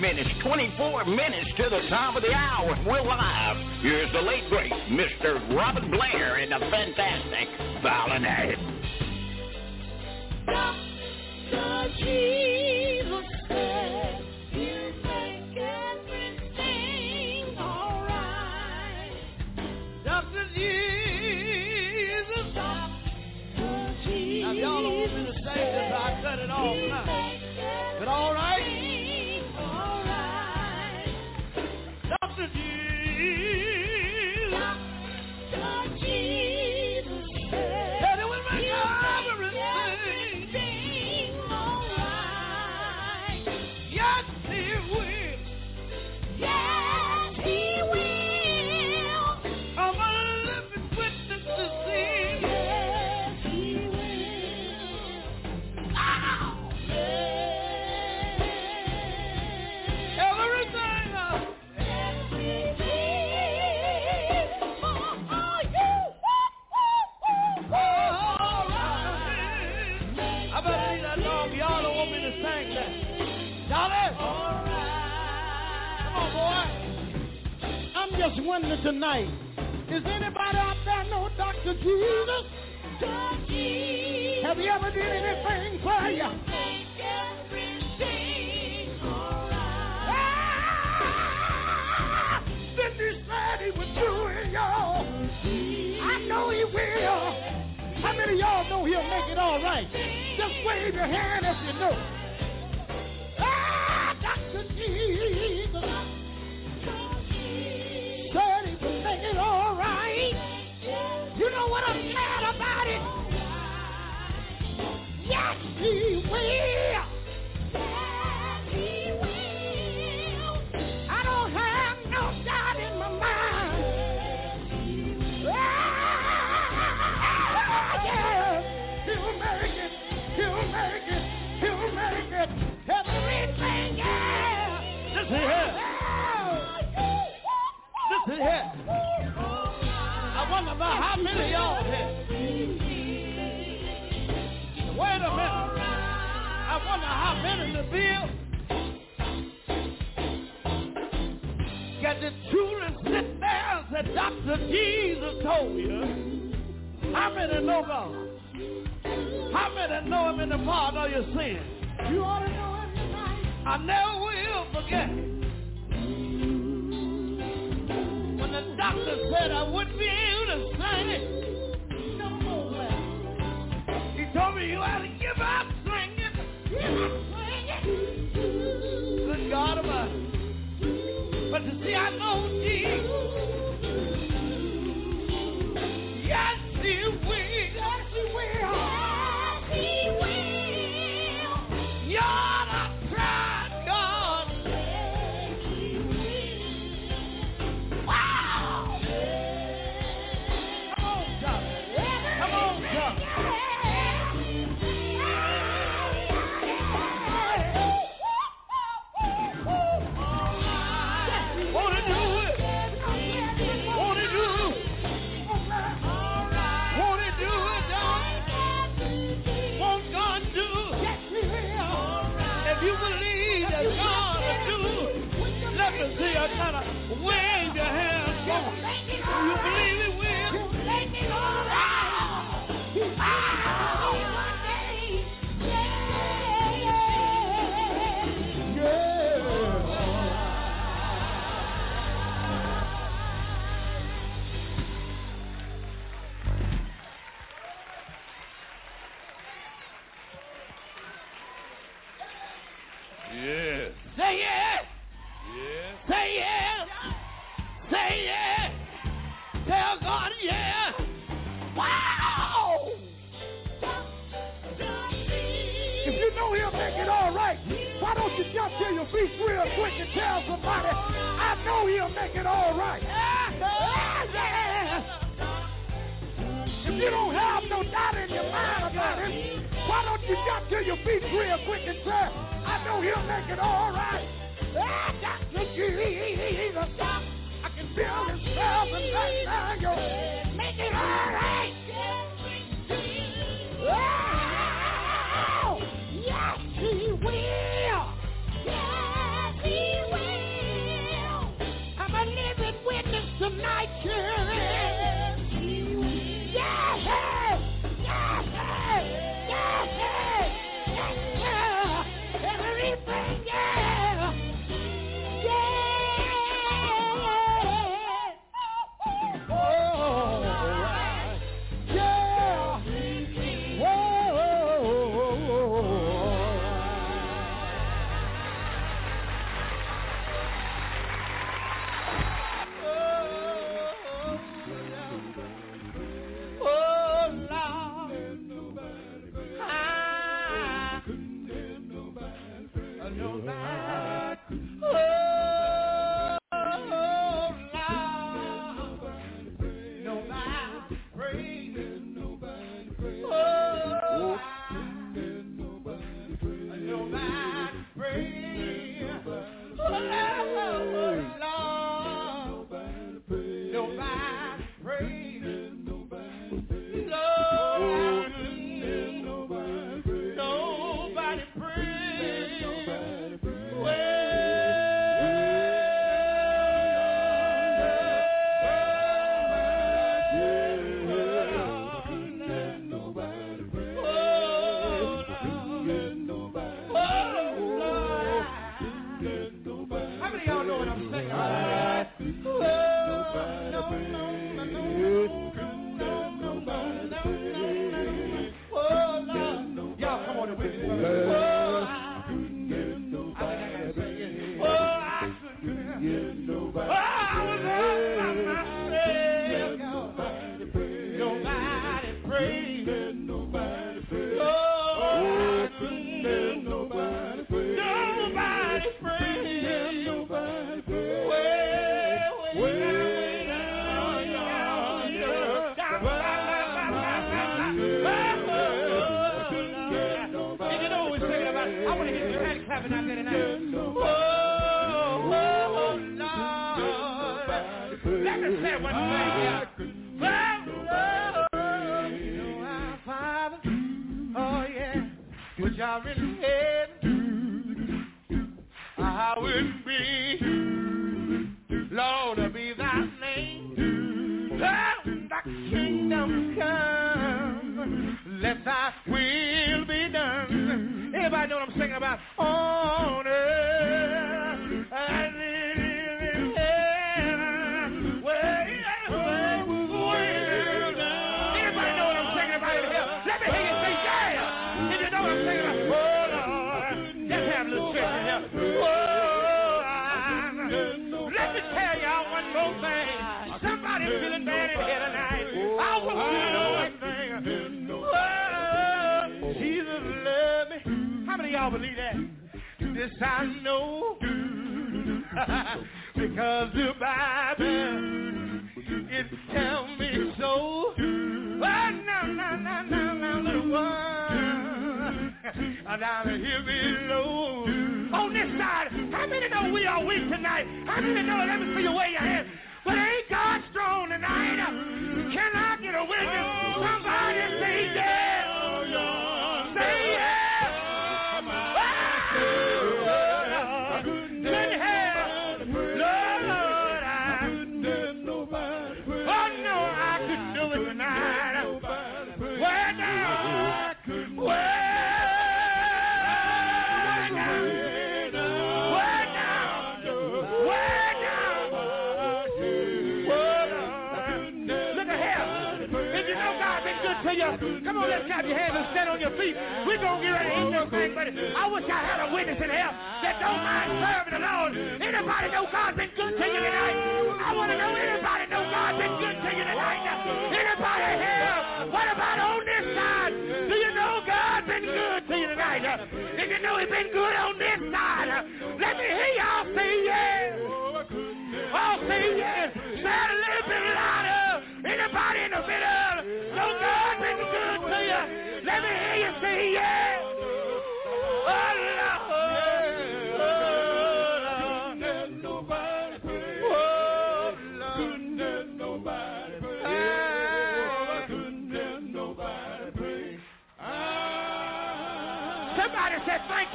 Minutes, 24 minutes to the top of the hour. We're live. Here's the late great Mr. Robert Blair and the fantastic Violin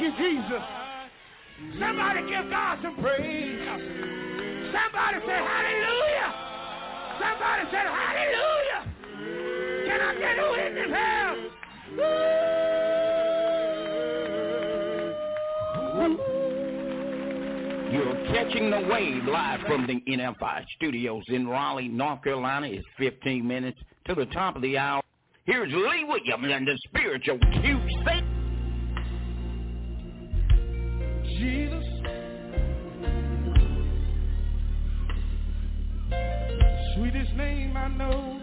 you, Jesus. Somebody give God some praise. Somebody say hallelujah. Somebody said hallelujah. Can I get a witness here? You're catching the wave live from the NFI studios in Raleigh, North Carolina. It's 15 minutes to the top of the hour. Here's Lee Williams and the spiritual QC's. Jesus. Sweetest name I know.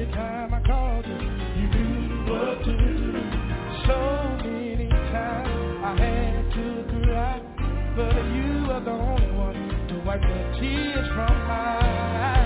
every time I called you, you knew what to do. So many times I had to cry, but you were the only one to wipe the tears from my eyes.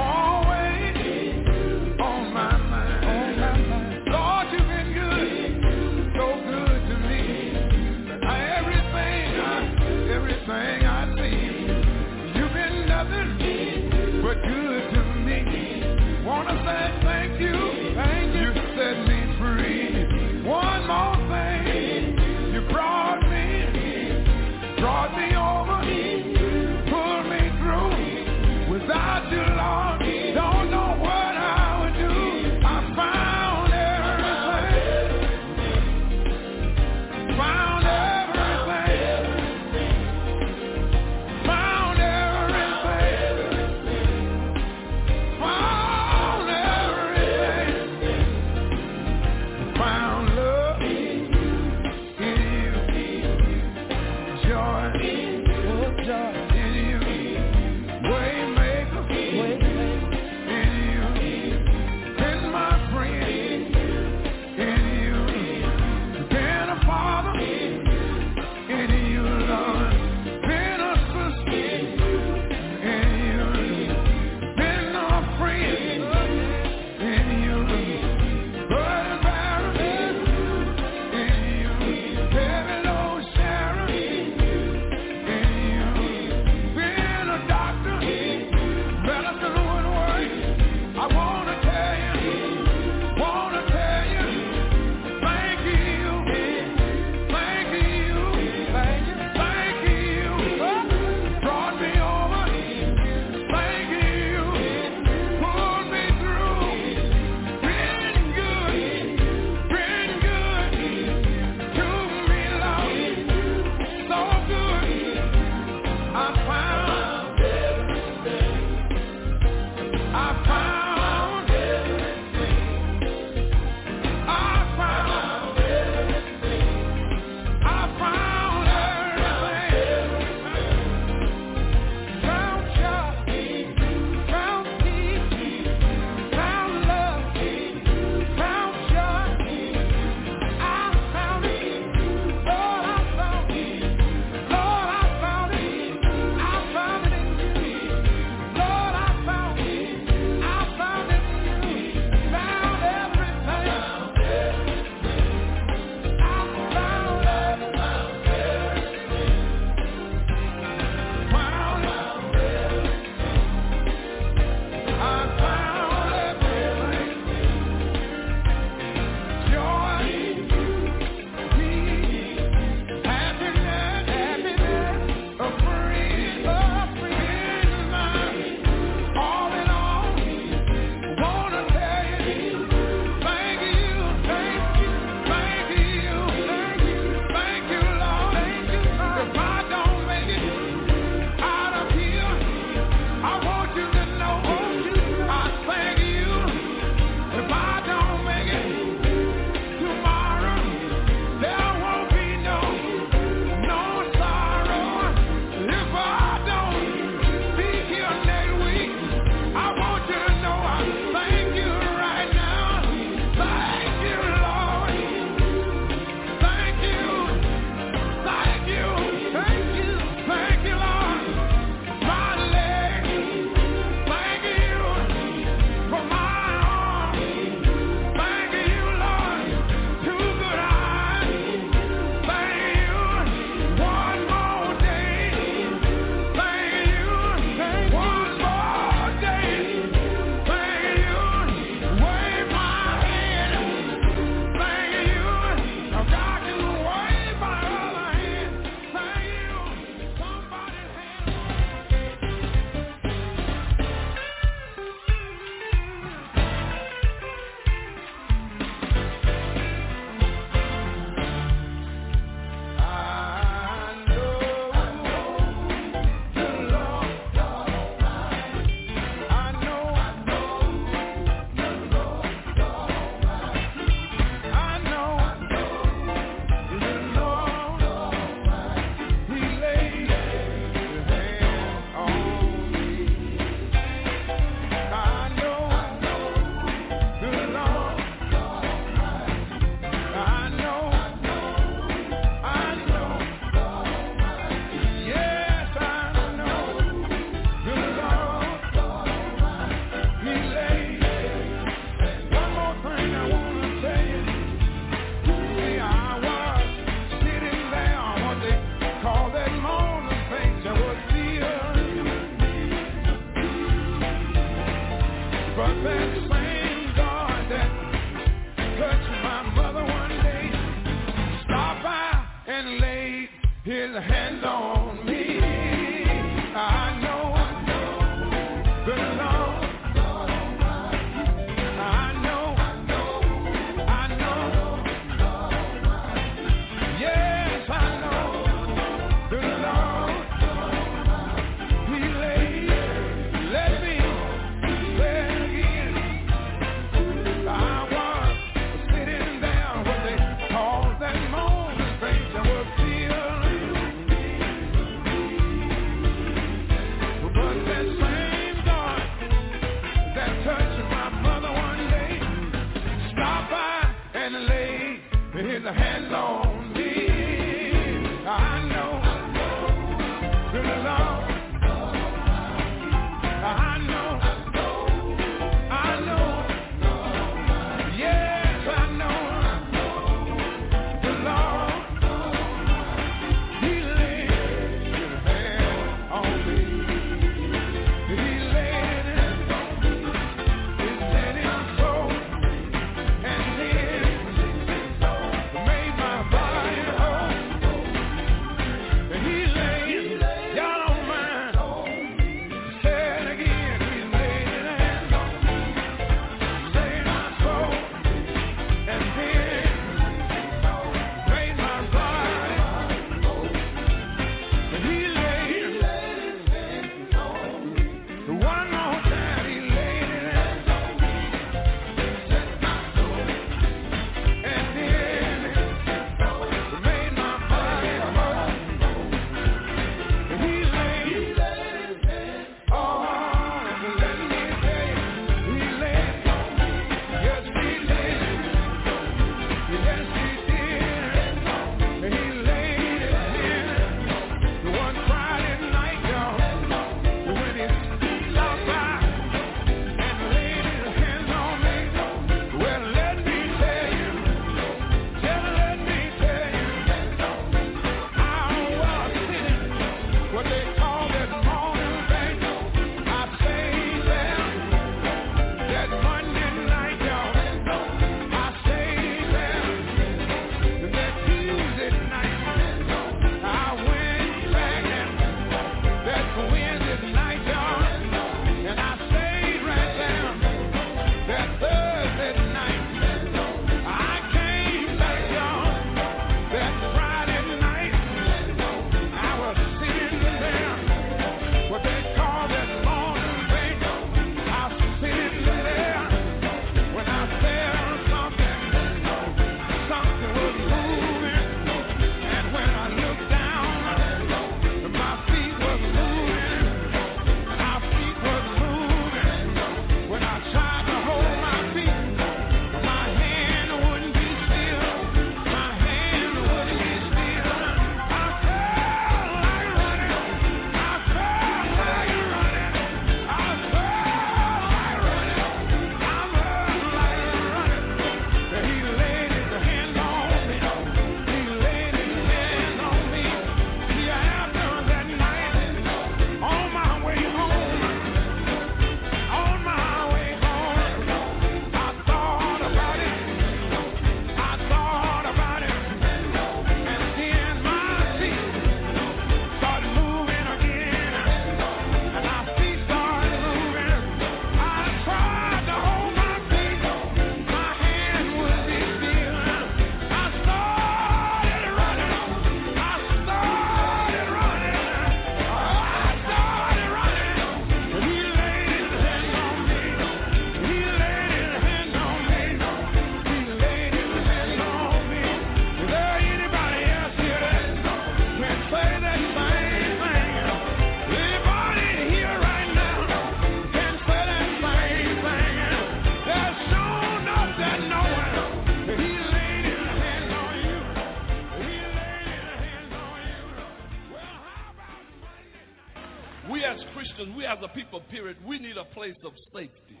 safety.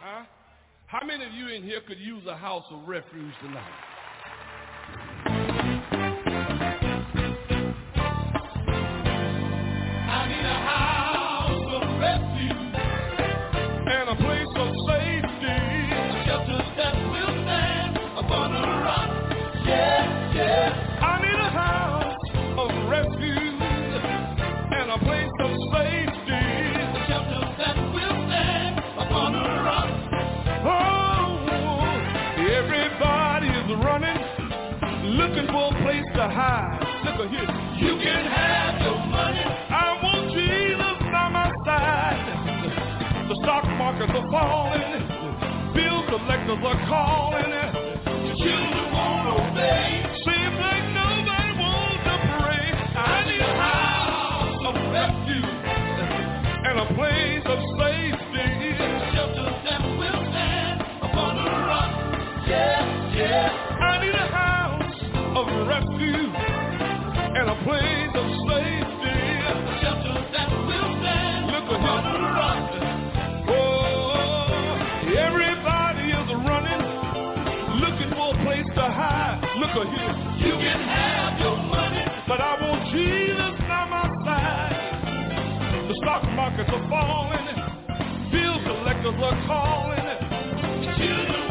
Huh? How many of you in here could use a house of refuge tonight? to hide. Look at here. You can have your money. I want Jesus by my side. The stock markets a falling. Bill collectors are calling. Refuge and a place of safety. Shelter that will stand Look upon at the rock. Oh, everybody is running, looking for a place to hide. Look at here. You can have your money. But I want Jesus by my side. The stock markets are falling. Bill collectors are calling. Children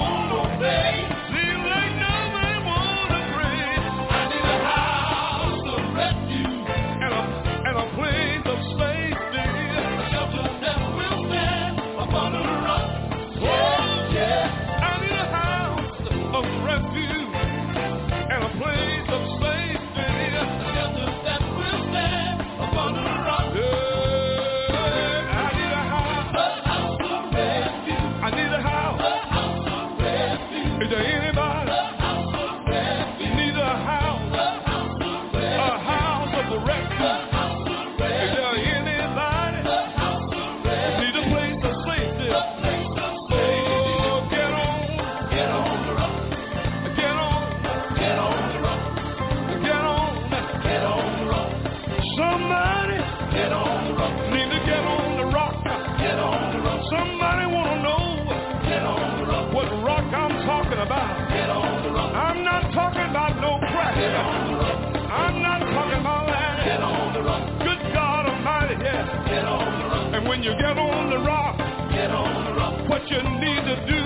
I'm not talking about Get that. on the rock. Good God Almighty, yeah. Get on the rock. And when you get on the rock, Get on the rock. what you need to do,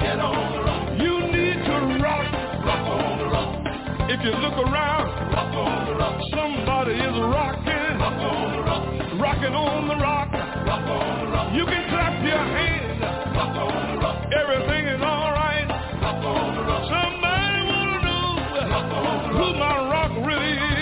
Get on the rock. you need to rock. Rock on the rock. If you look around, Rock on the rock. somebody is rocking, Rock on the rock. rocking on the rock. Rock on the rock. You can clap your hands. Rock on the rock. Everything is all right. Rock on the rock. Somebody wanna know Rock on the who my rock really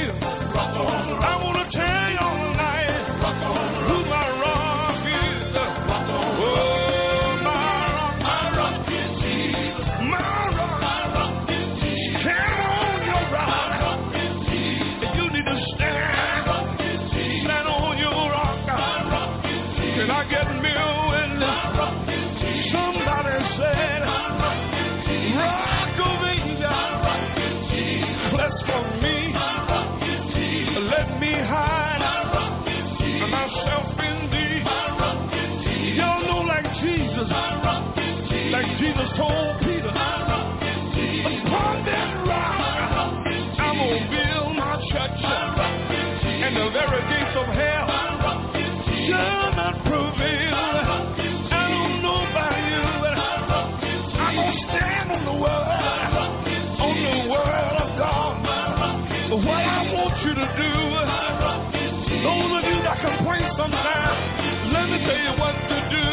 complain sometimes, let me tell you what to do.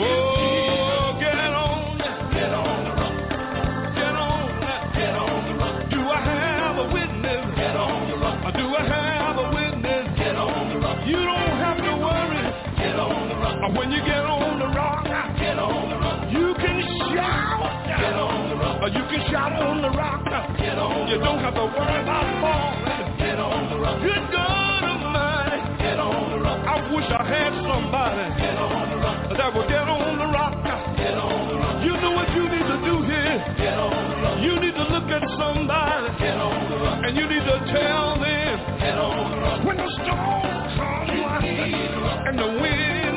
Oh, get on, Get on the rock. get on. Get on the rock. Do I have a witness? Get on the rock. Do I have a witness? Get on the rock. You don't have to worry Get on the rock. When you get on the rock. Get on the rock. You can shout. Get on the rock. You can shout on the rock. Get on You don't have to worry about falling. Get on the rock. Good God wish I had somebody that would get on the rock. You know what you need to do here? You need to look at somebody and you need to tell them when the storm comes and the wind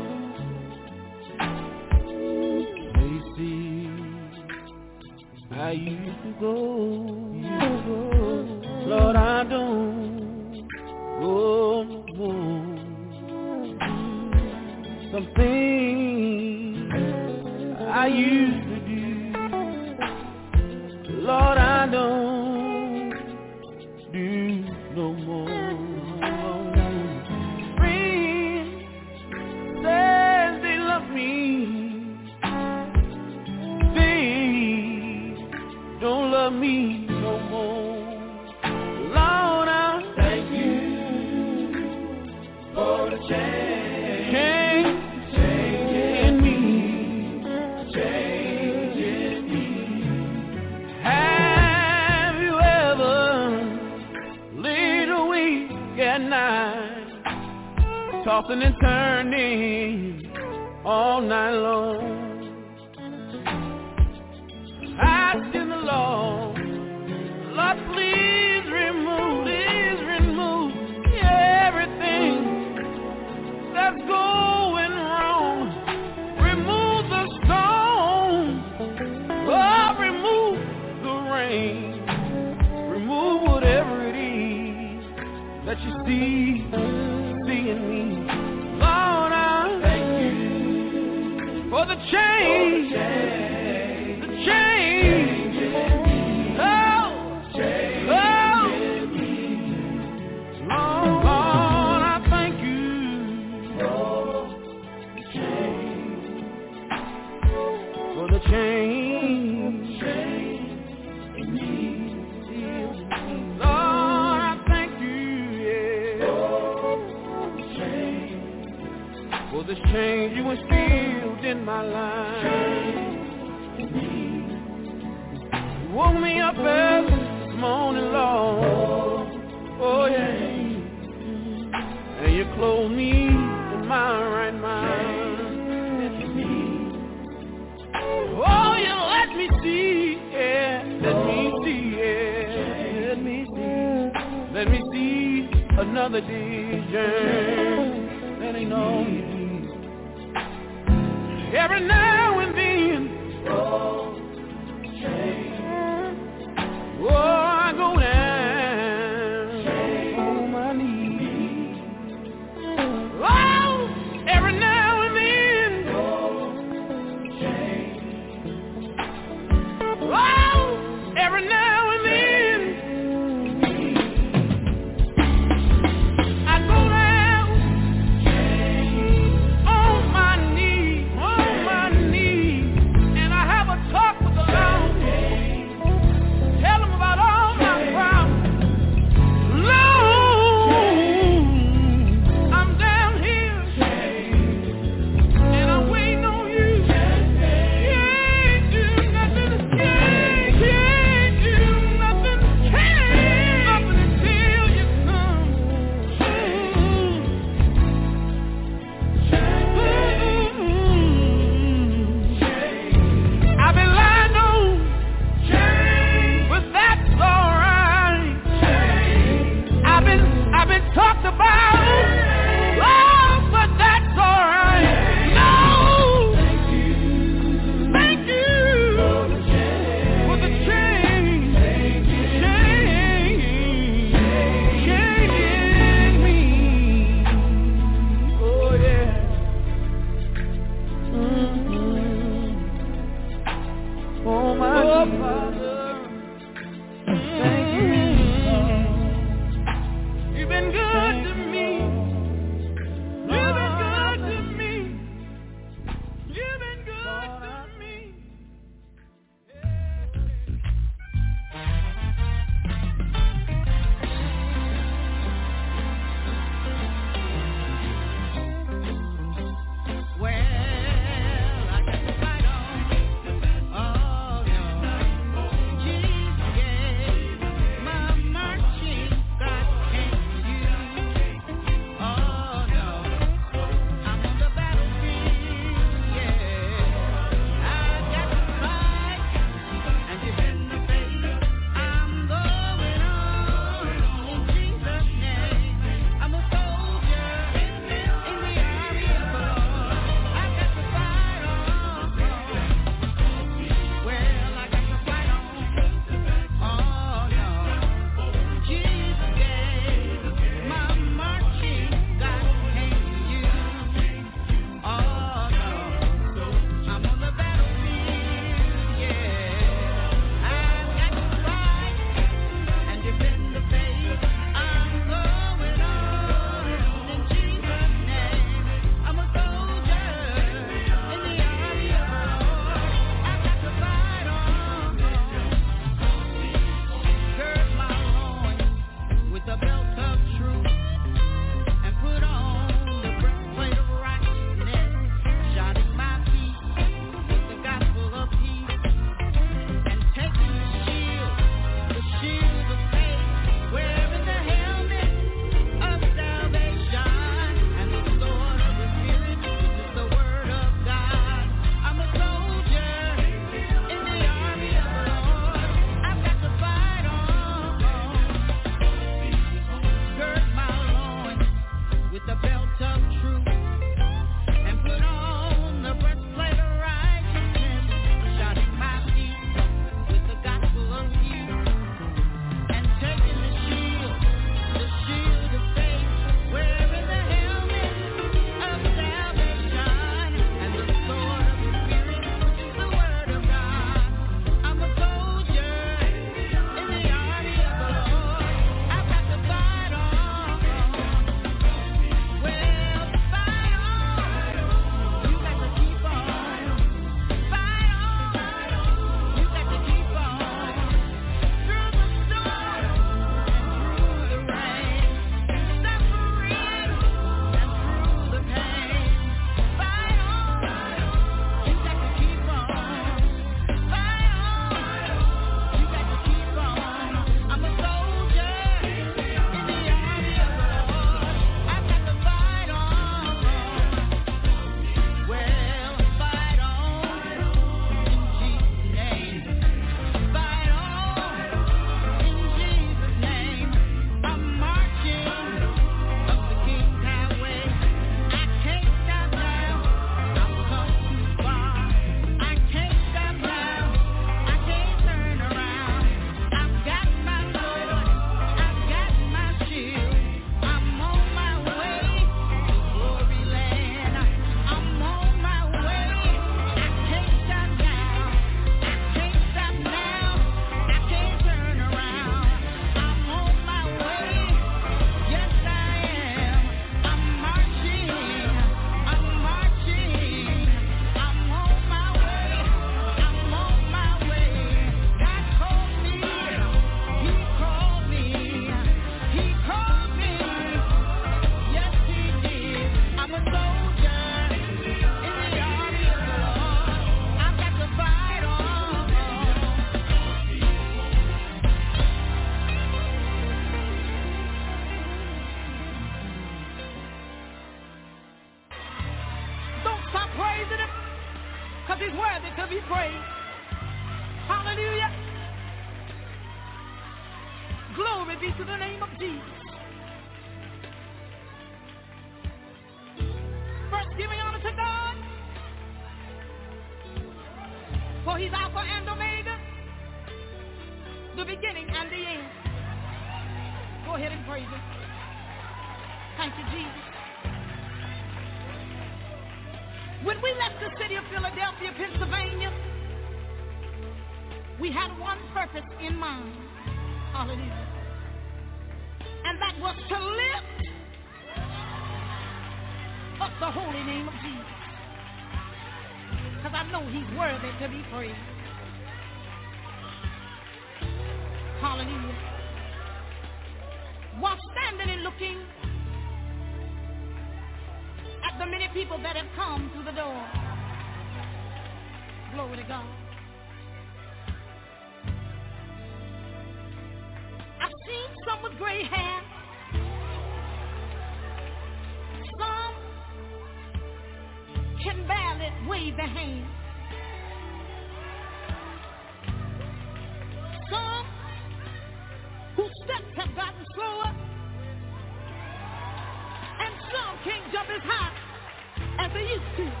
as they used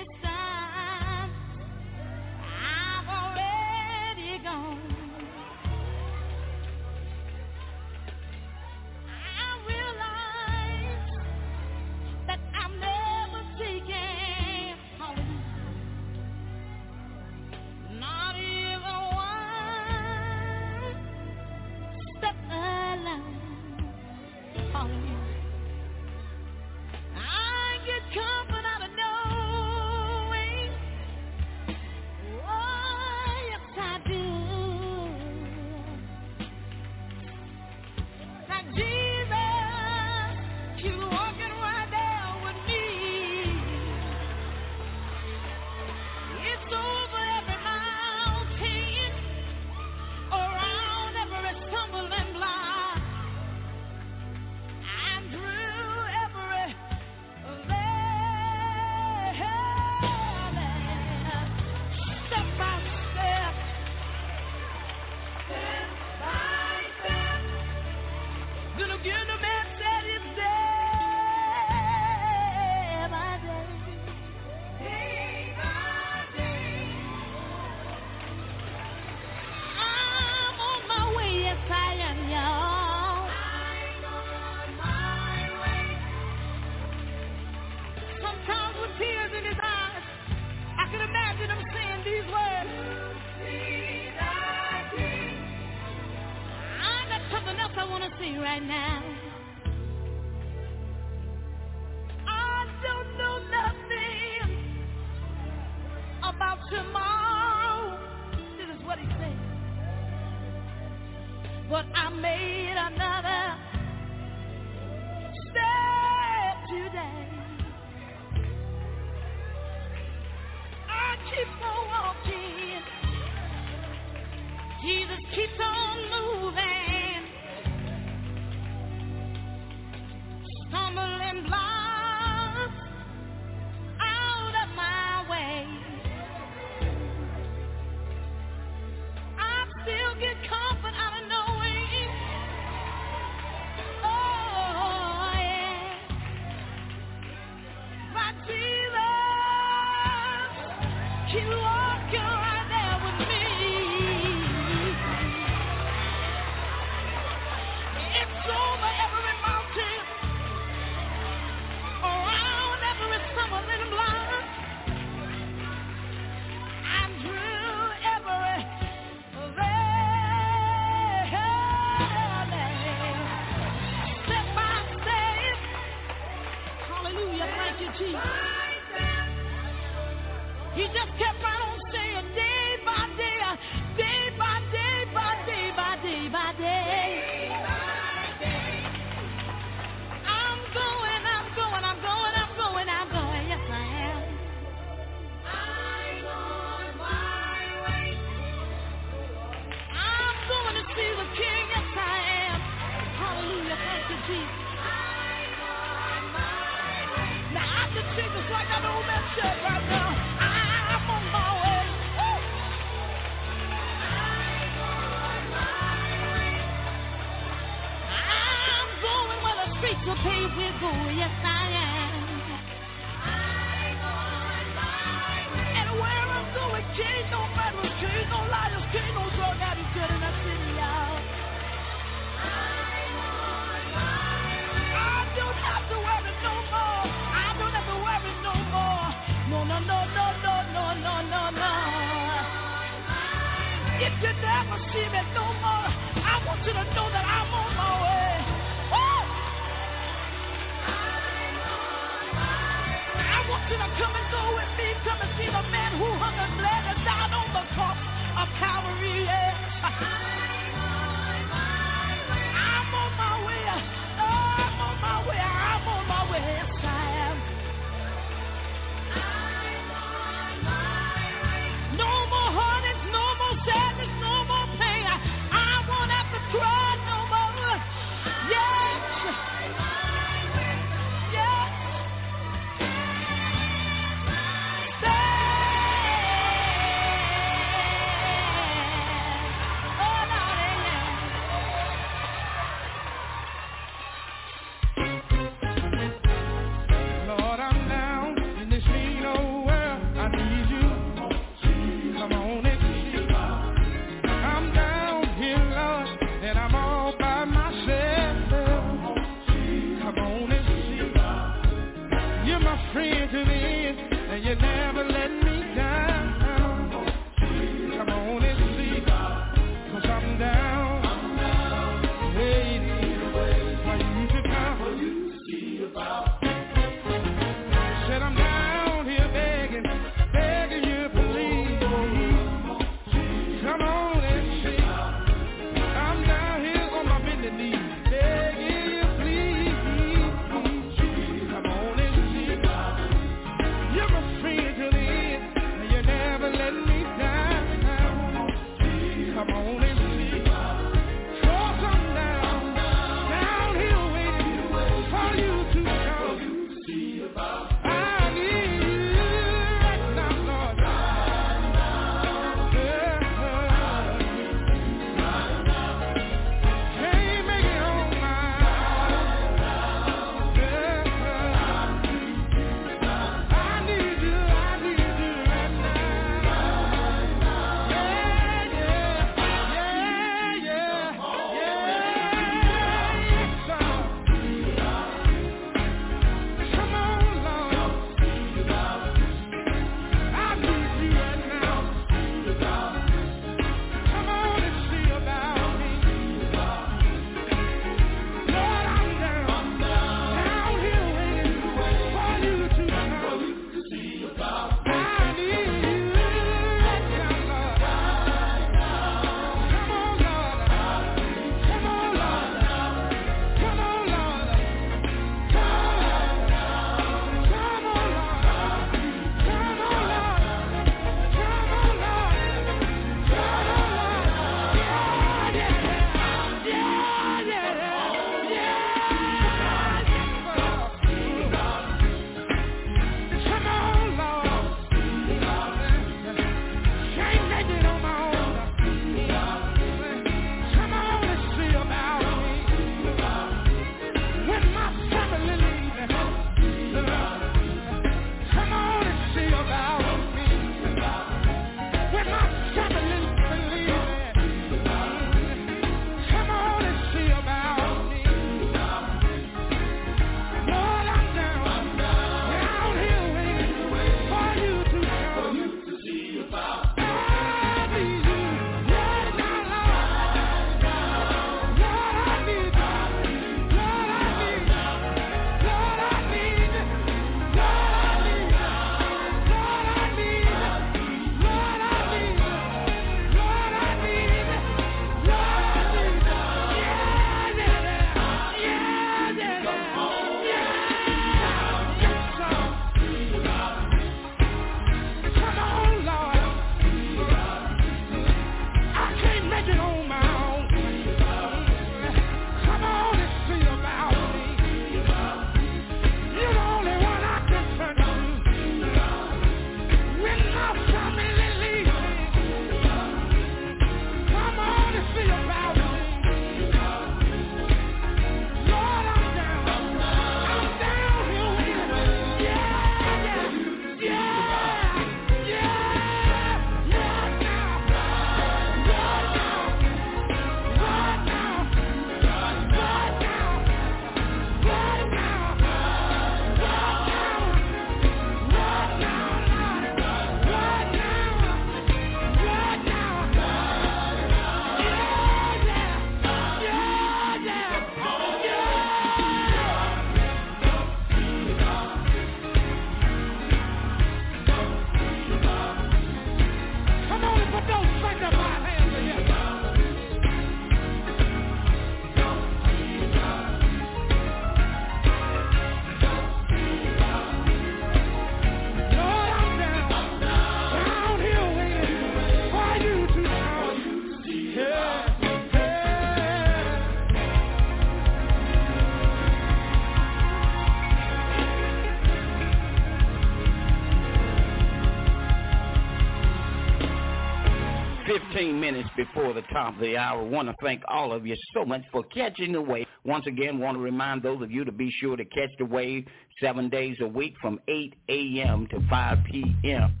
before the top of the hour. I want to thank all of you so much for catching the wave. Once again, want to remind those of you to be sure to catch the wave seven days a week from 8 a.m. to 5 p.m.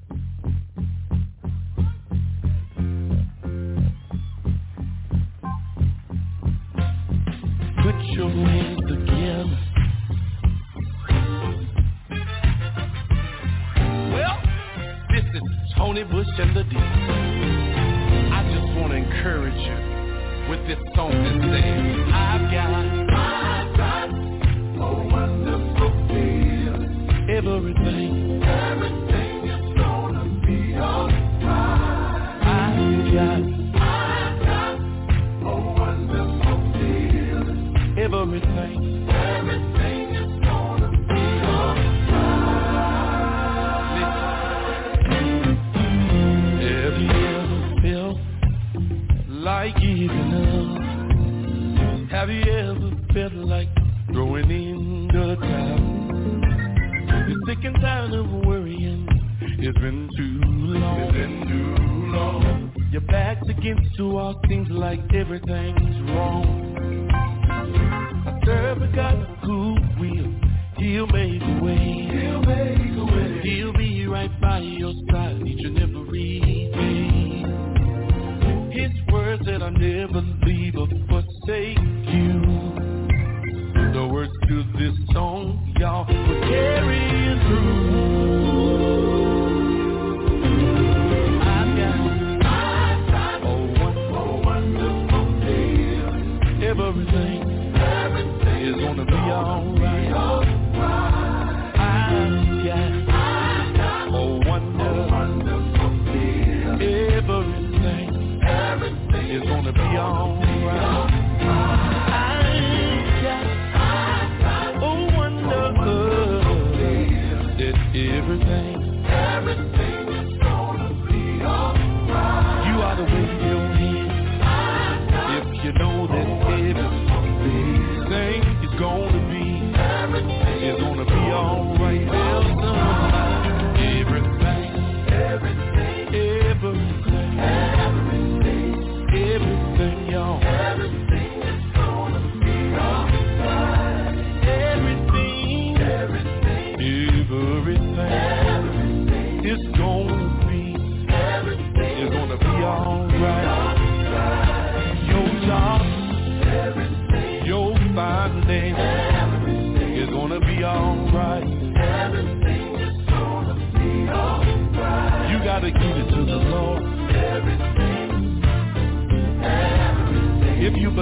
Put your hands together. Well, this is Tony Bush and the D. encourage you with this song that says, I've got, I've got a wonderful feeling. Everything, everything is gonna be alright. I've got, Have you ever felt like throwing in the towel? You're sick and tired of worrying. It's been too long. It's been too long. Your back's against the wall. Seems like everything's wrong. I serve a God who will. He'll make a way. He'll make a way. He'll be right by your side each and every day. His words that I'll never leave or forsake you. The words to this song, y'all, we're carrying through.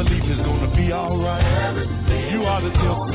Believe it's gonna be alright, you ought to tell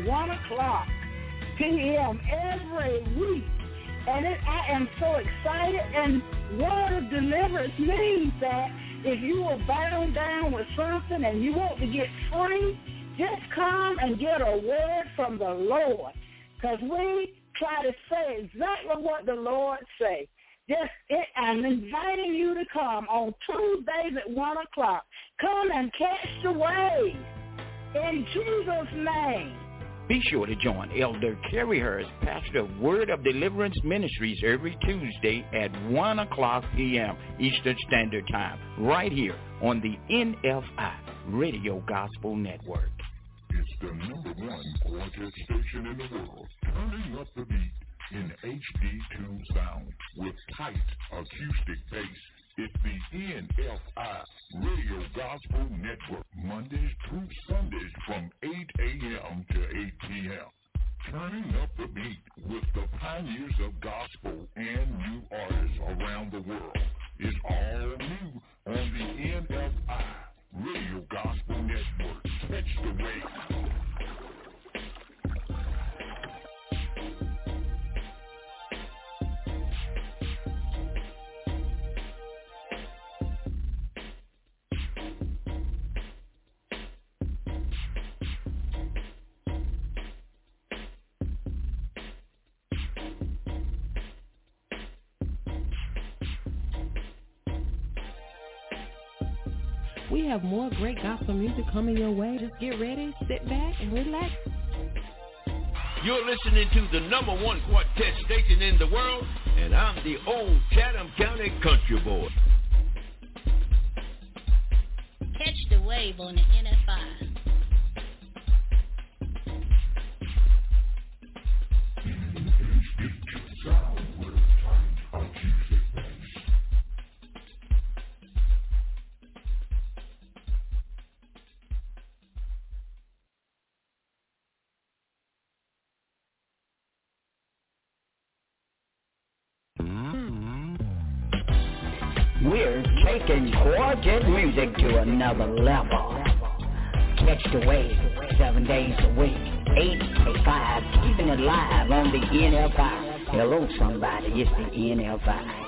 at 1 o'clock p.m. every week. And it, I am so excited. And Word of Deliverance means that if you are bound down with something and you want to get free, just come and get a word from the Lord. Because we try to say exactly what the Lord say. Just it, I'm inviting you to come on Tuesdays at 1 o'clock. Come and catch the wave. In Jesus' name. Be sure to join Elder Kerry Hurst, pastor of Word of Deliverance Ministries, every Tuesday at 1 o'clock p.m. Eastern Standard Time, right here on the NFI Radio Gospel Network. It's the number one quartet station in the world, turning up the beat in HD2 sound with tight acoustic bass. It's the NFI Radio Gospel Network, Mondays through Sundays from 8 a.m. to 8 p.m. Turning up the beat with the pioneers of gospel and new artists around the world is all new on the NFI Radio Gospel Network. Catch the wave. Have more great gospel music coming your way. Just get ready, sit back, and relax. You're listening to the number one quartet station in the world, and I'm the old Chatham County country boy. Catch the wave on the NFI. Quartet music to another level. Catch the wave seven days a week, eight to five, keeping it live on the NFI. Hello, somebody, it's the NFI.